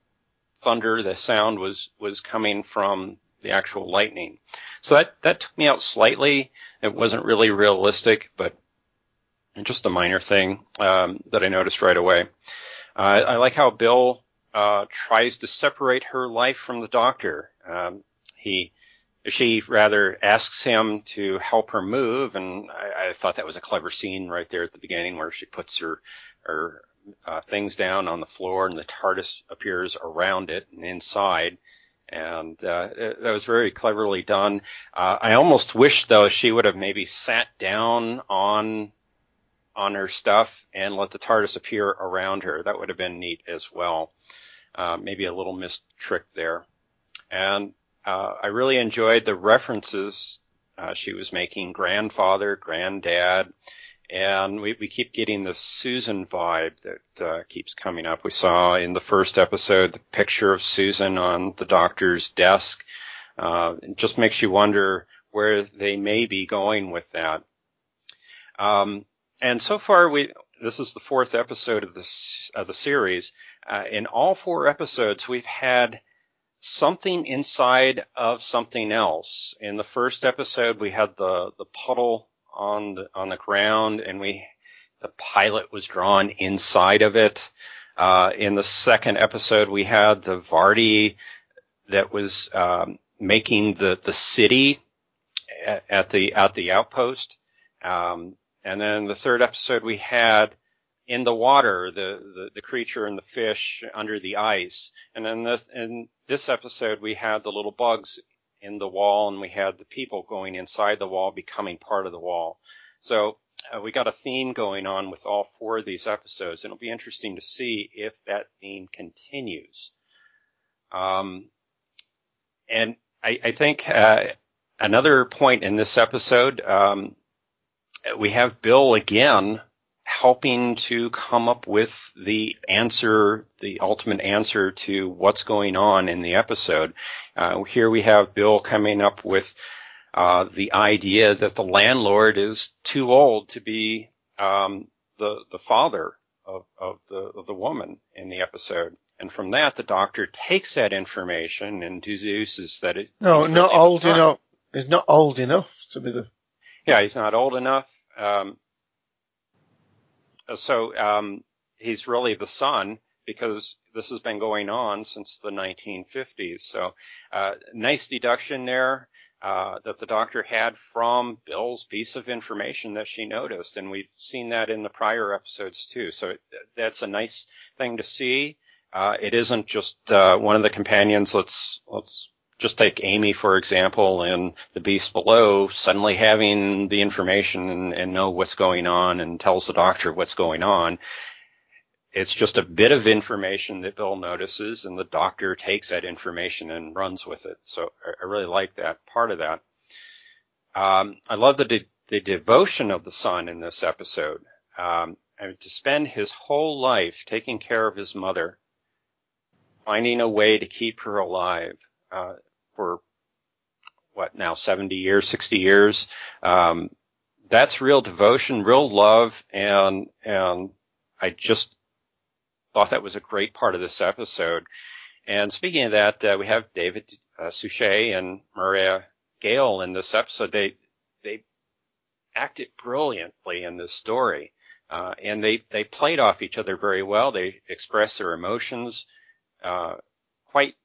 thunder, the sound was, was coming from the actual lightning. So that, that took me out slightly. It wasn't really realistic, but just a minor thing um, that I noticed right away. Uh, I like how Bill uh, tries to separate her life from the doctor. Um, he she rather asks him to help her move, and I, I, thought that was a clever scene right there at the beginning where she puts her her uh, things down on the floor, and the TARDIS appears around it and inside, and uh, it, that was very cleverly done. Uh, I almost wish though she would have maybe sat down on on her stuff and let the TARDIS appear around her. That would have been neat as well. Uh, maybe a little missed trick there. And uh, I really enjoyed the references uh, she was making, grandfather, granddad, and we, we keep getting the Susan vibe that uh, keeps coming up. We saw in the first episode the picture of Susan on the doctor's desk. Uh, it just makes you wonder where they may be going with that. Um, and so far, we this is the fourth episode of of the series. Uh, in all four episodes, we've had something inside of something else. In the first episode, we had the the puddle on the on the ground, and we the pilot was drawn inside of it. Uh, in the second episode, we had the Vardy that was um, making the the city at, at, the at the outpost. Um, and then the third episode, we had in the water, the, the, the, creature and the fish under the ice. And then in this episode, we had the little bugs in the wall and we had the people going inside the wall becoming part of the wall. So uh, we got a theme going on with all four of these episodes. And it'll be interesting to see if that theme continues. Um, and I, I think uh, another point in this episode, um, we have Bill again helping to come up with the answer, the ultimate answer to what's going on in the episode. Uh, here we have Bill coming up with uh, the idea that the landlord is too old to be um, the the father of, of the of the woman in the episode. And from that, the doctor takes that information and deduces that it. No, not old enough. He's not old enough to be the. Yeah, he's not old enough. Um, so um, he's really the son because this has been going on since the 1950s. So uh, nice deduction there uh, that the doctor had from Bill's piece of information that she noticed, and we've seen that in the prior episodes too. So that's a nice thing to see. Uh, it isn't just uh, one of the companions. Let's let's just take Amy, for example, and the beast below suddenly having the information and, and, know what's going on and tells the doctor what's going on. It's just a bit of information that Bill notices, and the doctor takes that information and runs with it. So I, I really like that part of that. Um, I love the, de- the devotion of the son in this episode. Um, to spend his whole life taking care of his mother, finding a way to keep her alive, uh, for what now 70 years, 60 years. Um, that's real devotion, real love, and and I just thought that was a great part of this episode. And speaking of that, uh, we have David uh, Suchet and Mariah Gale in this episode. They they acted brilliantly in this story, uh, and they they played off each other very well. They expressed their emotions uh, quite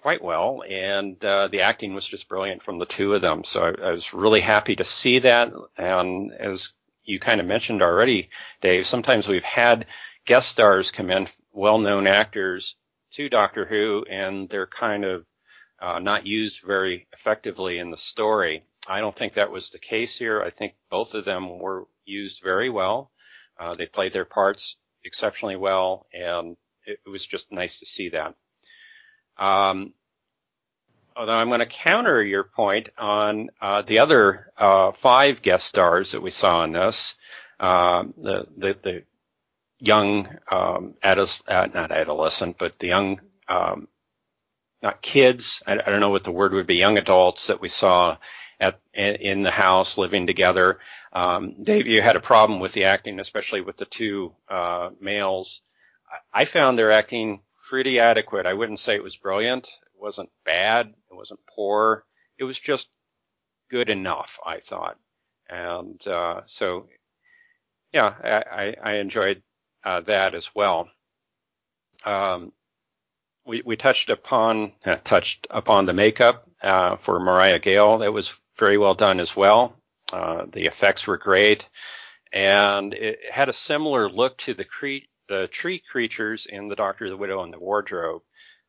quite well, and uh, the acting was just brilliant from the two of them. So I, I was really happy to see that. And as you kind of mentioned already, Dave, sometimes we've had guest stars come in, well-known actors to Doctor Who, and they're kind of uh, not used very effectively in the story. I don't think that was the case here. I think both of them were used very well. Uh, they played their parts exceptionally well, and it, it was just nice to see that. Um, although I'm going to counter your point on uh, the other uh, five guest stars that we saw in this, um, the, the, the young um, uh, not adolescent, but the young um, not kids. I, I, don't know what the word would be. Young adults that we saw at in the house living together. Um, Dave, you had a problem with the acting, especially with the two uh, males. I found their acting pretty adequate. I wouldn't say it was brilliant. It wasn't bad. It wasn't poor. It was just good enough, I thought. And uh, so, yeah, I, I enjoyed uh, that as well. Um, we, we touched upon uh, touched upon the makeup uh, for Mariah Gale. That was very well done as well. Uh, the effects were great, and it had a similar look to the, cre- the tree creatures in The Doctor, the Widow, and the Wardrobe.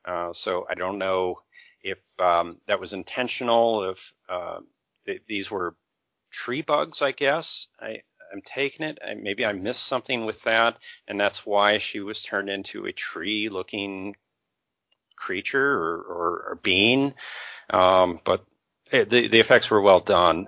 Uh, so I don't know if um, that was intentional, if uh, th- these were tree bugs, I guess. I, I'm taking it. I, maybe I missed something with that, and that's why she was turned into a tree-looking creature or, or, or being. Um, but it, the, the effects were well done.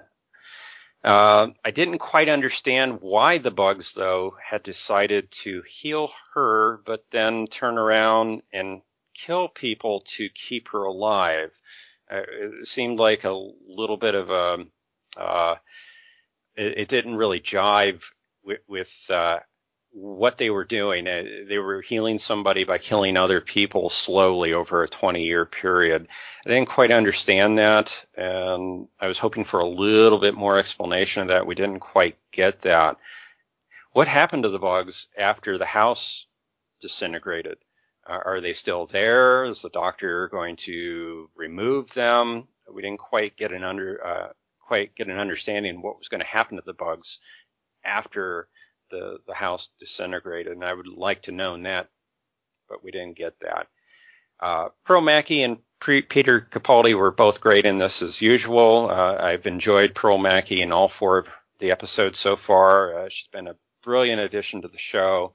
Uh, I didn't quite understand why the bugs, though, had decided to heal her, but then turn around and kill people to keep her alive. Uh, it seemed like a little bit of a. Uh, it, it, didn't really jive with, with uh, what they were doing. Uh, they were healing somebody by killing other people slowly over a 20 year period. I didn't quite understand that, and I was hoping for a little bit more explanation of that. We didn't quite get that. What happened to the bugs after the house disintegrated? Uh, are they still there? Is the doctor going to remove them? We didn't quite get an under uh, quite get an understanding of what was going to happen to the bugs after the, the house disintegrated, and I would like to know that, but we didn't get that. Uh, Pearl Mackie and Pre- Peter Capaldi were both great in this as usual. Uh, I've enjoyed Pearl Mackie in all four of the episodes so far. Uh, she's been a brilliant addition to the show.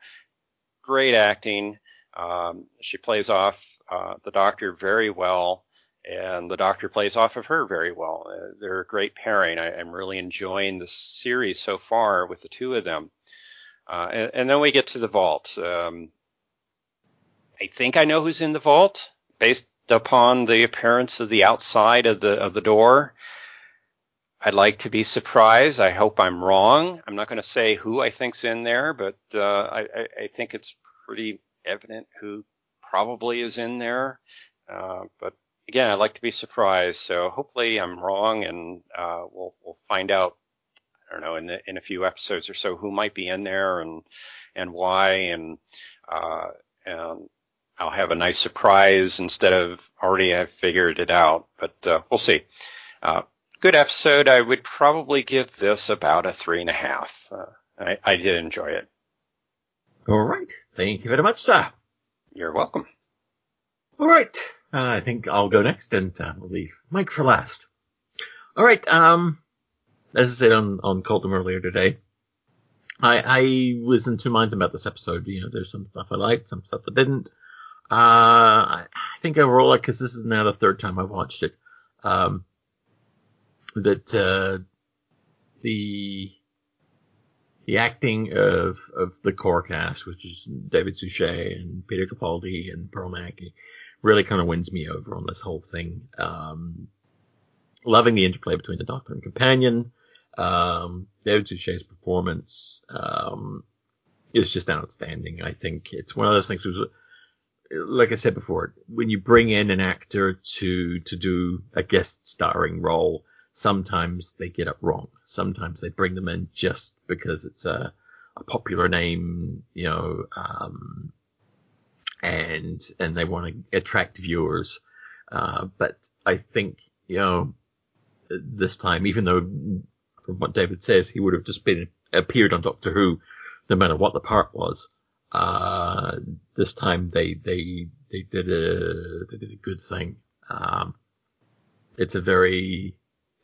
Great acting. Um, she plays off uh, the Doctor very well and the Doctor plays off of her very well. Uh, they're a great pairing. I, am really enjoying the series so far with the two of them. Uh, and, and, then we get to the vault. Um, I think I know who's in the vault based upon the appearance of the outside of the of the door. I'd like to be surprised. I hope I'm wrong. I'm not going to say who I think's in there, but uh, I, I, think it's pretty evident who probably is in there. Uh, but again, I'd like to be surprised. So hopefully I'm wrong, and uh, we'll we'll find out I don't know, in the, in a few episodes or so, who might be in there and and why, and uh, and I'll have a nice surprise instead of already I've figured it out. But uh, we'll see. Uh, good episode. I would probably give this about a three and a half. Uh, I, I did enjoy it. All right. Thank you very much, sir. You're welcome. All right. Uh, I think I'll go next, and uh, we'll leave Mike for last. All right. Um, as I said on on Cultdom earlier today, I I was in two minds about this episode. You know, there's some stuff I liked, some stuff I didn't. Uh, I think overall, because this is now the third time I've watched it, um, that uh, the the acting of of the core cast, which is David Suchet and Peter Capaldi and Pearl Mackie, really kind of wins me over on this whole thing. Um, loving the interplay between the Doctor and Companion. Um, David Suchet's performance um, is just outstanding. I think it's one of those things. Was, like I said before, when you bring in an actor to to do a guest starring role, sometimes they get it wrong. Sometimes they bring them in just because it's a, a popular name, you know, um, and and they want to attract viewers. Uh, but I think you know this time, even though from what David says, he would have just been appeared on Doctor Who, no matter what the part was. Uh, this time they they they did a they did a good thing. Um, it's a very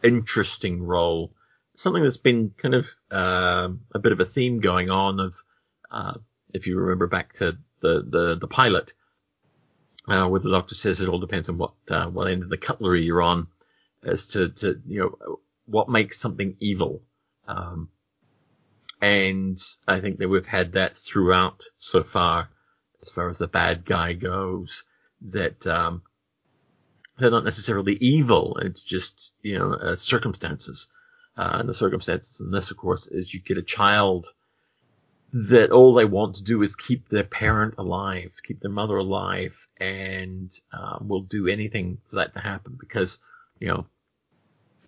interesting role, something that's been kind of uh, a bit of a theme going on. Of uh, if you remember back to the the the pilot, uh, where the Doctor says it all depends on what uh, what end of the cutlery you're on, as to to you know what makes something evil. Um, and I think that we've had that throughout so far, as far as the bad guy goes, that, um, they're not necessarily evil. It's just you know uh, circumstances, uh, and the circumstances in this, of course, is you get a child that all they want to do is keep their parent alive, keep their mother alive, and um, will do anything for that to happen because you know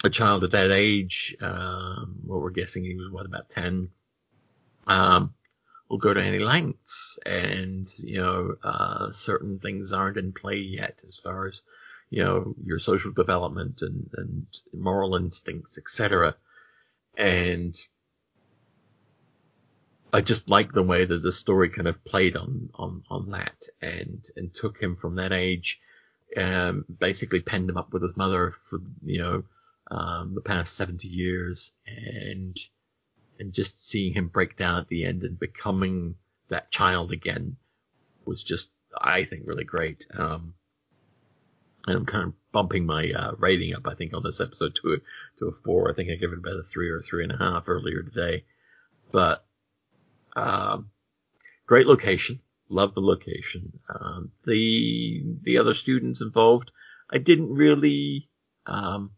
a child at that age, um, what we're guessing he was what about ten, um, will go to any lengths, and you know uh, certain things aren't in play yet as far as you know your social development and and moral instincts, etc. And I just like the way that the story kind of played on on on that and and took him from that age, um, basically penned him up with his mother for you know um, the past seventy years and and just seeing him break down at the end and becoming that child again was just I think really great. Um, and I'm kind of bumping my uh, rating up. I think on this episode to a to a four. I think I gave it about a three or three and a half earlier today, but um, great location. Love the location. Um, the the other students involved, I didn't really um,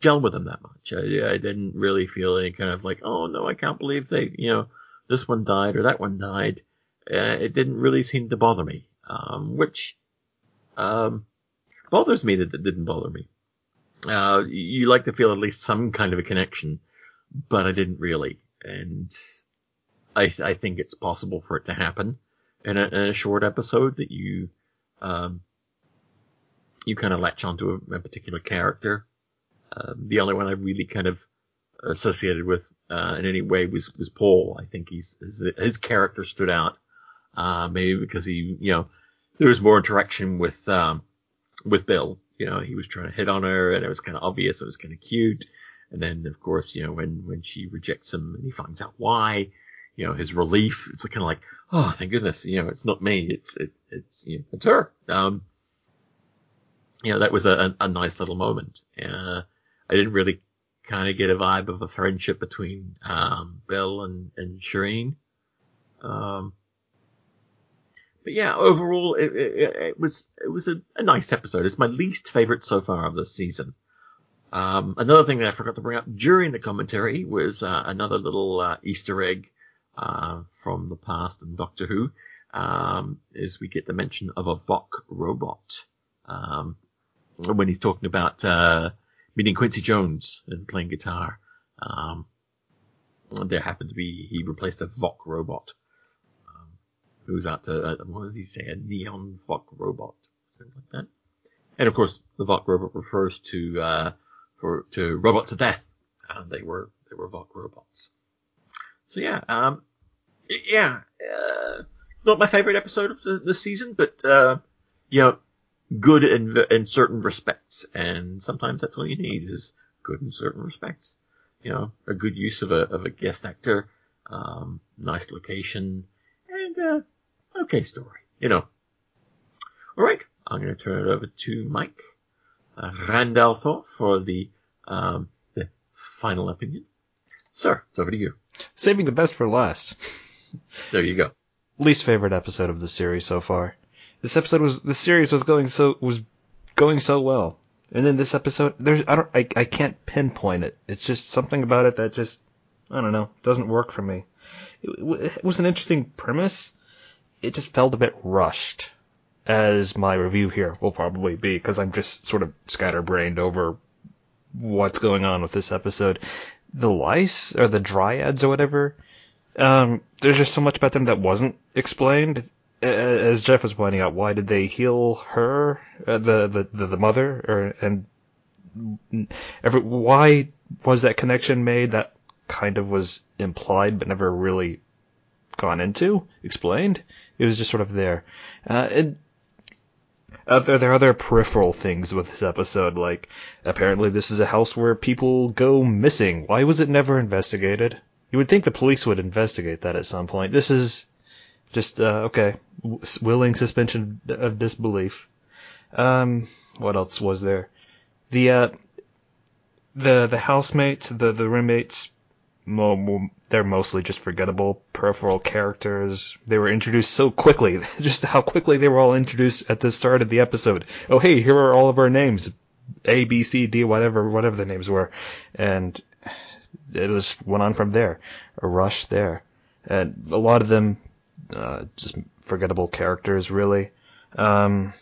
gel with them that much. I, I didn't really feel any kind of like, oh no, I can't believe they, you know, this one died or that one died. Uh, it didn't really seem to bother me, um, which um, bothers me that it didn't bother me. Uh, you like to feel at least some kind of a connection, but I didn't really. And I, I think it's possible for it to happen in a, in a short episode that you, um, you kind of latch onto a, a particular character. Um, the only one I really kind of associated with uh, in any way was was Paul. I think he's his, his character stood out, uh, maybe because he, you know, there was more interaction with um, with Bill. You know, he was trying to hit on her, and it was kind of obvious. It was kind of cute. And then, of course, you know, when when she rejects him, and he finds out why, you know, his relief. It's kind of like, oh, thank goodness, you know, it's not me, it's it, it's you know, it's her. Um, you know, that was a, a, a nice little moment. Uh, I didn't really kind of get a vibe of a friendship between um, Bill and and Shireen. Um, but yeah, overall, it, it, it was it was a, a, nice episode. It's my least favorite so far of this season. Um, another thing that I forgot to bring up during the commentary was uh, another little uh, Easter egg uh, from the past in Doctor Who. Um, is we get the mention of a Voc robot um, when he's talking about uh, meeting Quincy Jones and playing guitar. Um, there happened to be he replaced a Voc robot who's out to, uh, what does he say, a neon Voc robot, something like that. And of course, the Voc robot refers to, uh, for, to robots of death. and they were, they were Voc robots. So yeah, um, yeah, uh, not my favorite episode of the, the season, but, uh, you know, good in, in certain respects. And sometimes that's what you need is good in certain respects. You know, a good use of a, of a guest actor, um, nice location, and, uh, okay story, you know. All right, I'm going to turn it over to Mike uh, Randolph for the um, the final opinion. Sir, it's over to you. Saving the best for last. There you go. Least favorite episode of the series so far. This episode was the series was going so was going so well, and then this episode there's I don't I I can't pinpoint it. It's just something about it that just I don't know doesn't work for me. It, it was an interesting premise, it just felt a bit rushed, as my review here will probably be, because I'm just sort of scatterbrained over what's going on with this episode. The lice, or the dryads, or whatever, um, there's just so much about them that wasn't explained. As Jeff was pointing out, why did they heal her, uh, the, the, the the mother, or and every why was that connection made? That kind of was implied, but never really gone into, explained. It was just sort of there. Uh, uh, there, there are other peripheral things with this episode, like apparently this is a house where people go missing. Why was it never investigated? You would think the police would investigate that at some point. This is just uh, okay, willing suspension of disbelief. Um, what else was there? The uh, the the housemates, the the roommates mo- they're mostly just forgettable peripheral characters. They were introduced so quickly, just how quickly they were all introduced at the start of the episode. Oh, hey, here are all of our names. A, B, C, D, whatever, whatever the names were. And it was went on from there. A rush there. And a lot of them, uh, just forgettable characters, really. Um,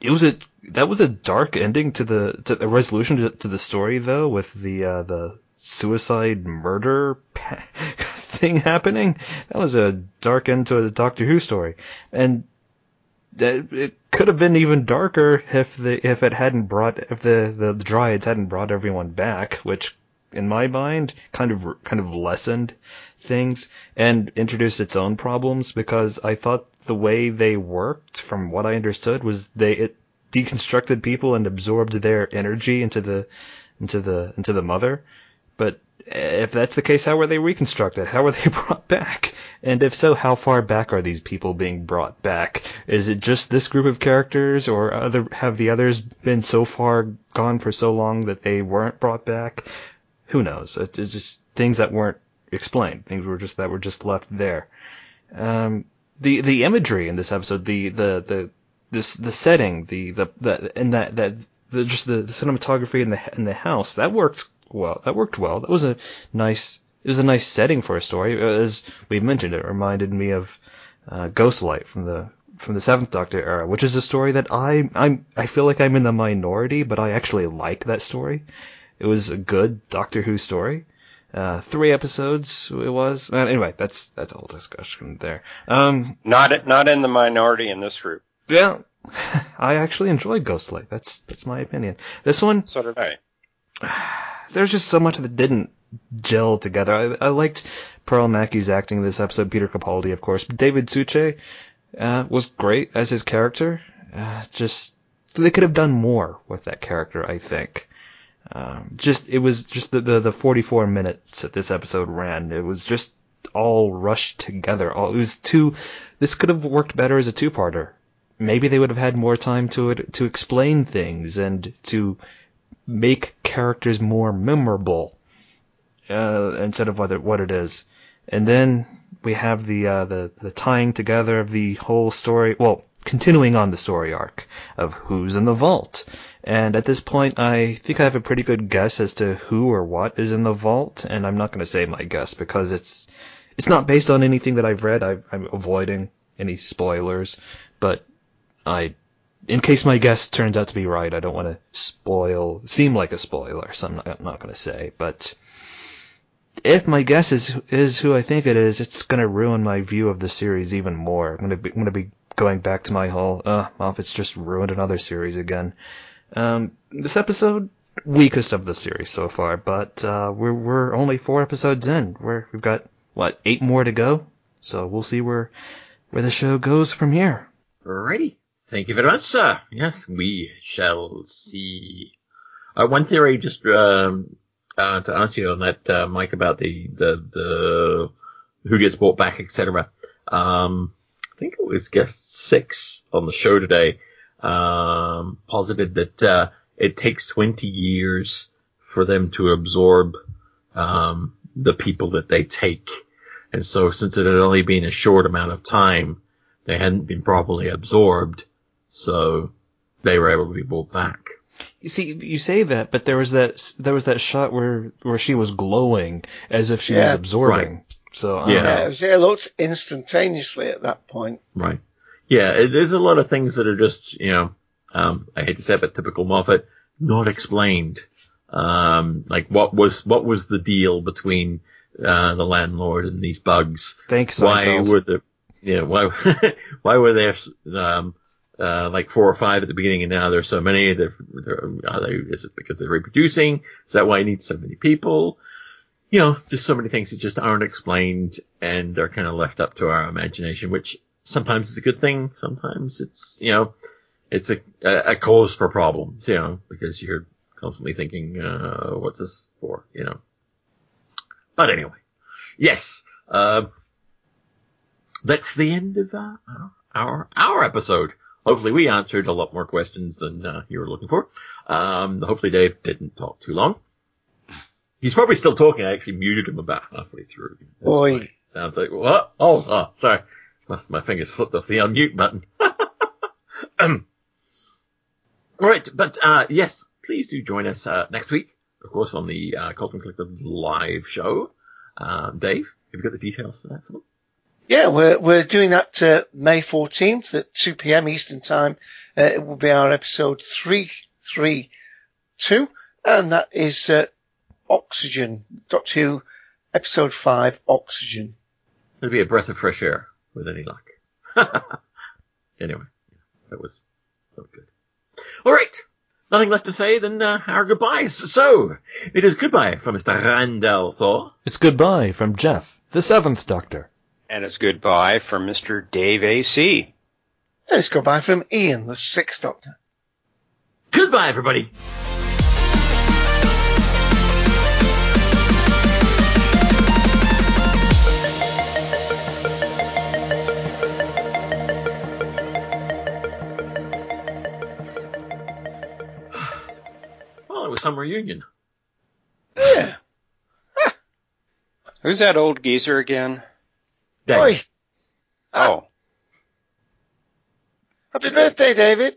it was a that was a dark ending to the to the resolution to, to the story though with the uh, the suicide murder thing happening. That was a dark end to a Doctor Who story, and it could have been even darker if the if it hadn't brought if the, the the Dryads hadn't brought everyone back, which in my mind kind of kind of lessened things and introduced its own problems because I thought the way they worked, from what I understood, was they it deconstructed people and absorbed their energy into the into the into the mother. But if that's the case, how were they reconstructed? How were they brought back? And if so, how far back are these people being brought back? Is it just this group of characters, or other have the others been so far gone for so long that they weren't brought back? Who knows? It's just things that weren't explained. Things were just that were just left there. Um, the the imagery in this episode, the the the this the setting, the the, the and that that the, just the, the cinematography in the in the house that worked well. That worked well. That was a nice. It was a nice setting for a story. As we mentioned, it reminded me of uh, Ghostlight from the from the Seventh Doctor era, which is a story that I I'm I feel like I'm in the minority, but I actually like that story. It was a good Doctor Who story. Uh, three episodes it was. Uh, anyway, that's that's a whole discussion there. Um, not not in the minority in this group. Yeah, I actually enjoyed Ghostlight. That's that's my opinion. This one, so did I. There's just so much that didn't gel together. I, I liked Pearl Mackie's acting in this episode. Peter Capaldi, of course, but David Suchet uh, was great as his character. Uh, just they could have done more with that character. I think. Um, just it was just the, the, the 44 minutes that this episode ran. It was just all rushed together. All it was too. This could have worked better as a two-parter. Maybe they would have had more time to it to explain things and to make characters more memorable uh, instead of what it, what it is. And then we have the uh, the the tying together of the whole story. Well, continuing on the story arc of who's in the vault and at this point, I think I have a pretty good guess as to who or what is in the vault, and I'm not going to say my guess because it's it's not based on anything that I've read. I, am avoiding any spoilers, but I, in case my guess turns out to be right, I don't want to spoil, seem like a spoiler, so I'm not, I'm not going to say. But if my guess is is who I think it is, it's going to ruin my view of the series even more. I'm going to be, I'm going to be going back to my whole, uh, Moffat's just ruined another series again. Um, this episode, weakest of the series so far, but uh, we're we're only four episodes in. We're we've got what eight more to go, so we'll see where where the show goes from here. Alrighty, thank you very much, sir. Yes, we shall see. Uh, one theory, just um, uh, to answer you on that, uh, Mike, about the the the who gets brought back, etc. Um, think it was guest six on the show today um, posited that uh, it takes 20 years for them to absorb um, the people that they take. And so since it had only been a short amount of time, they hadn't been properly absorbed, so they were able to be brought back. You see, you say that, but there was that there was that shot where where she was glowing as if she yeah, was absorbing. Right. So yeah, yeah it, was, it looked instantaneously at that point. Right. Yeah, it, there's a lot of things that are just, you know, um, I hate to say it, but typical Moffat, not explained. Um, like what was, what was the deal between, uh, the landlord and these bugs? Thanks. Why Seinfeld. were the, yeah, why, why were there, um, uh, like four or five at the beginning and now there's so many? They're, they're, are they, is it because they're reproducing? Is that why you need so many people? You know, just so many things that just aren't explained and are kind of left up to our imagination, which sometimes is a good thing. Sometimes it's, you know, it's a, a cause for problems, you know, because you're constantly thinking, uh, what's this for, you know. But anyway, yes, uh, that's the end of uh, our our episode. Hopefully, we answered a lot more questions than uh, you were looking for. Um, hopefully, Dave didn't talk too long. He's probably still talking. I actually muted him about halfway through. That's Oi. Sounds like what? Oh, oh, sorry. Must my fingers slipped off the unmute button. um, all right, but uh, yes, please do join us uh, next week, of course, on the uh, Cultdom Collective live show. Um, Dave, have you got the details for that? For them? Yeah, we're we're doing that uh, May 14th at 2 p.m. Eastern Time. Uh, it will be our episode 332, and that is uh, Oxygen, Doctor Who, episode 5, Oxygen. It'll be a breath of fresh air with any luck. anyway, that was that was good. All right. Nothing left to say than uh, our goodbyes. So, it is goodbye from Mr. Randall Thor. It's goodbye from Jeff, the seventh Doctor. And it's goodbye from Mr. Dave A.C. Let's go by from Ian, the Sixth Doctor. Goodbye, everybody. Well, it was some reunion. Yeah. Who's that old geezer again? Dave. Oi, ah. Oh, happy birthday, David.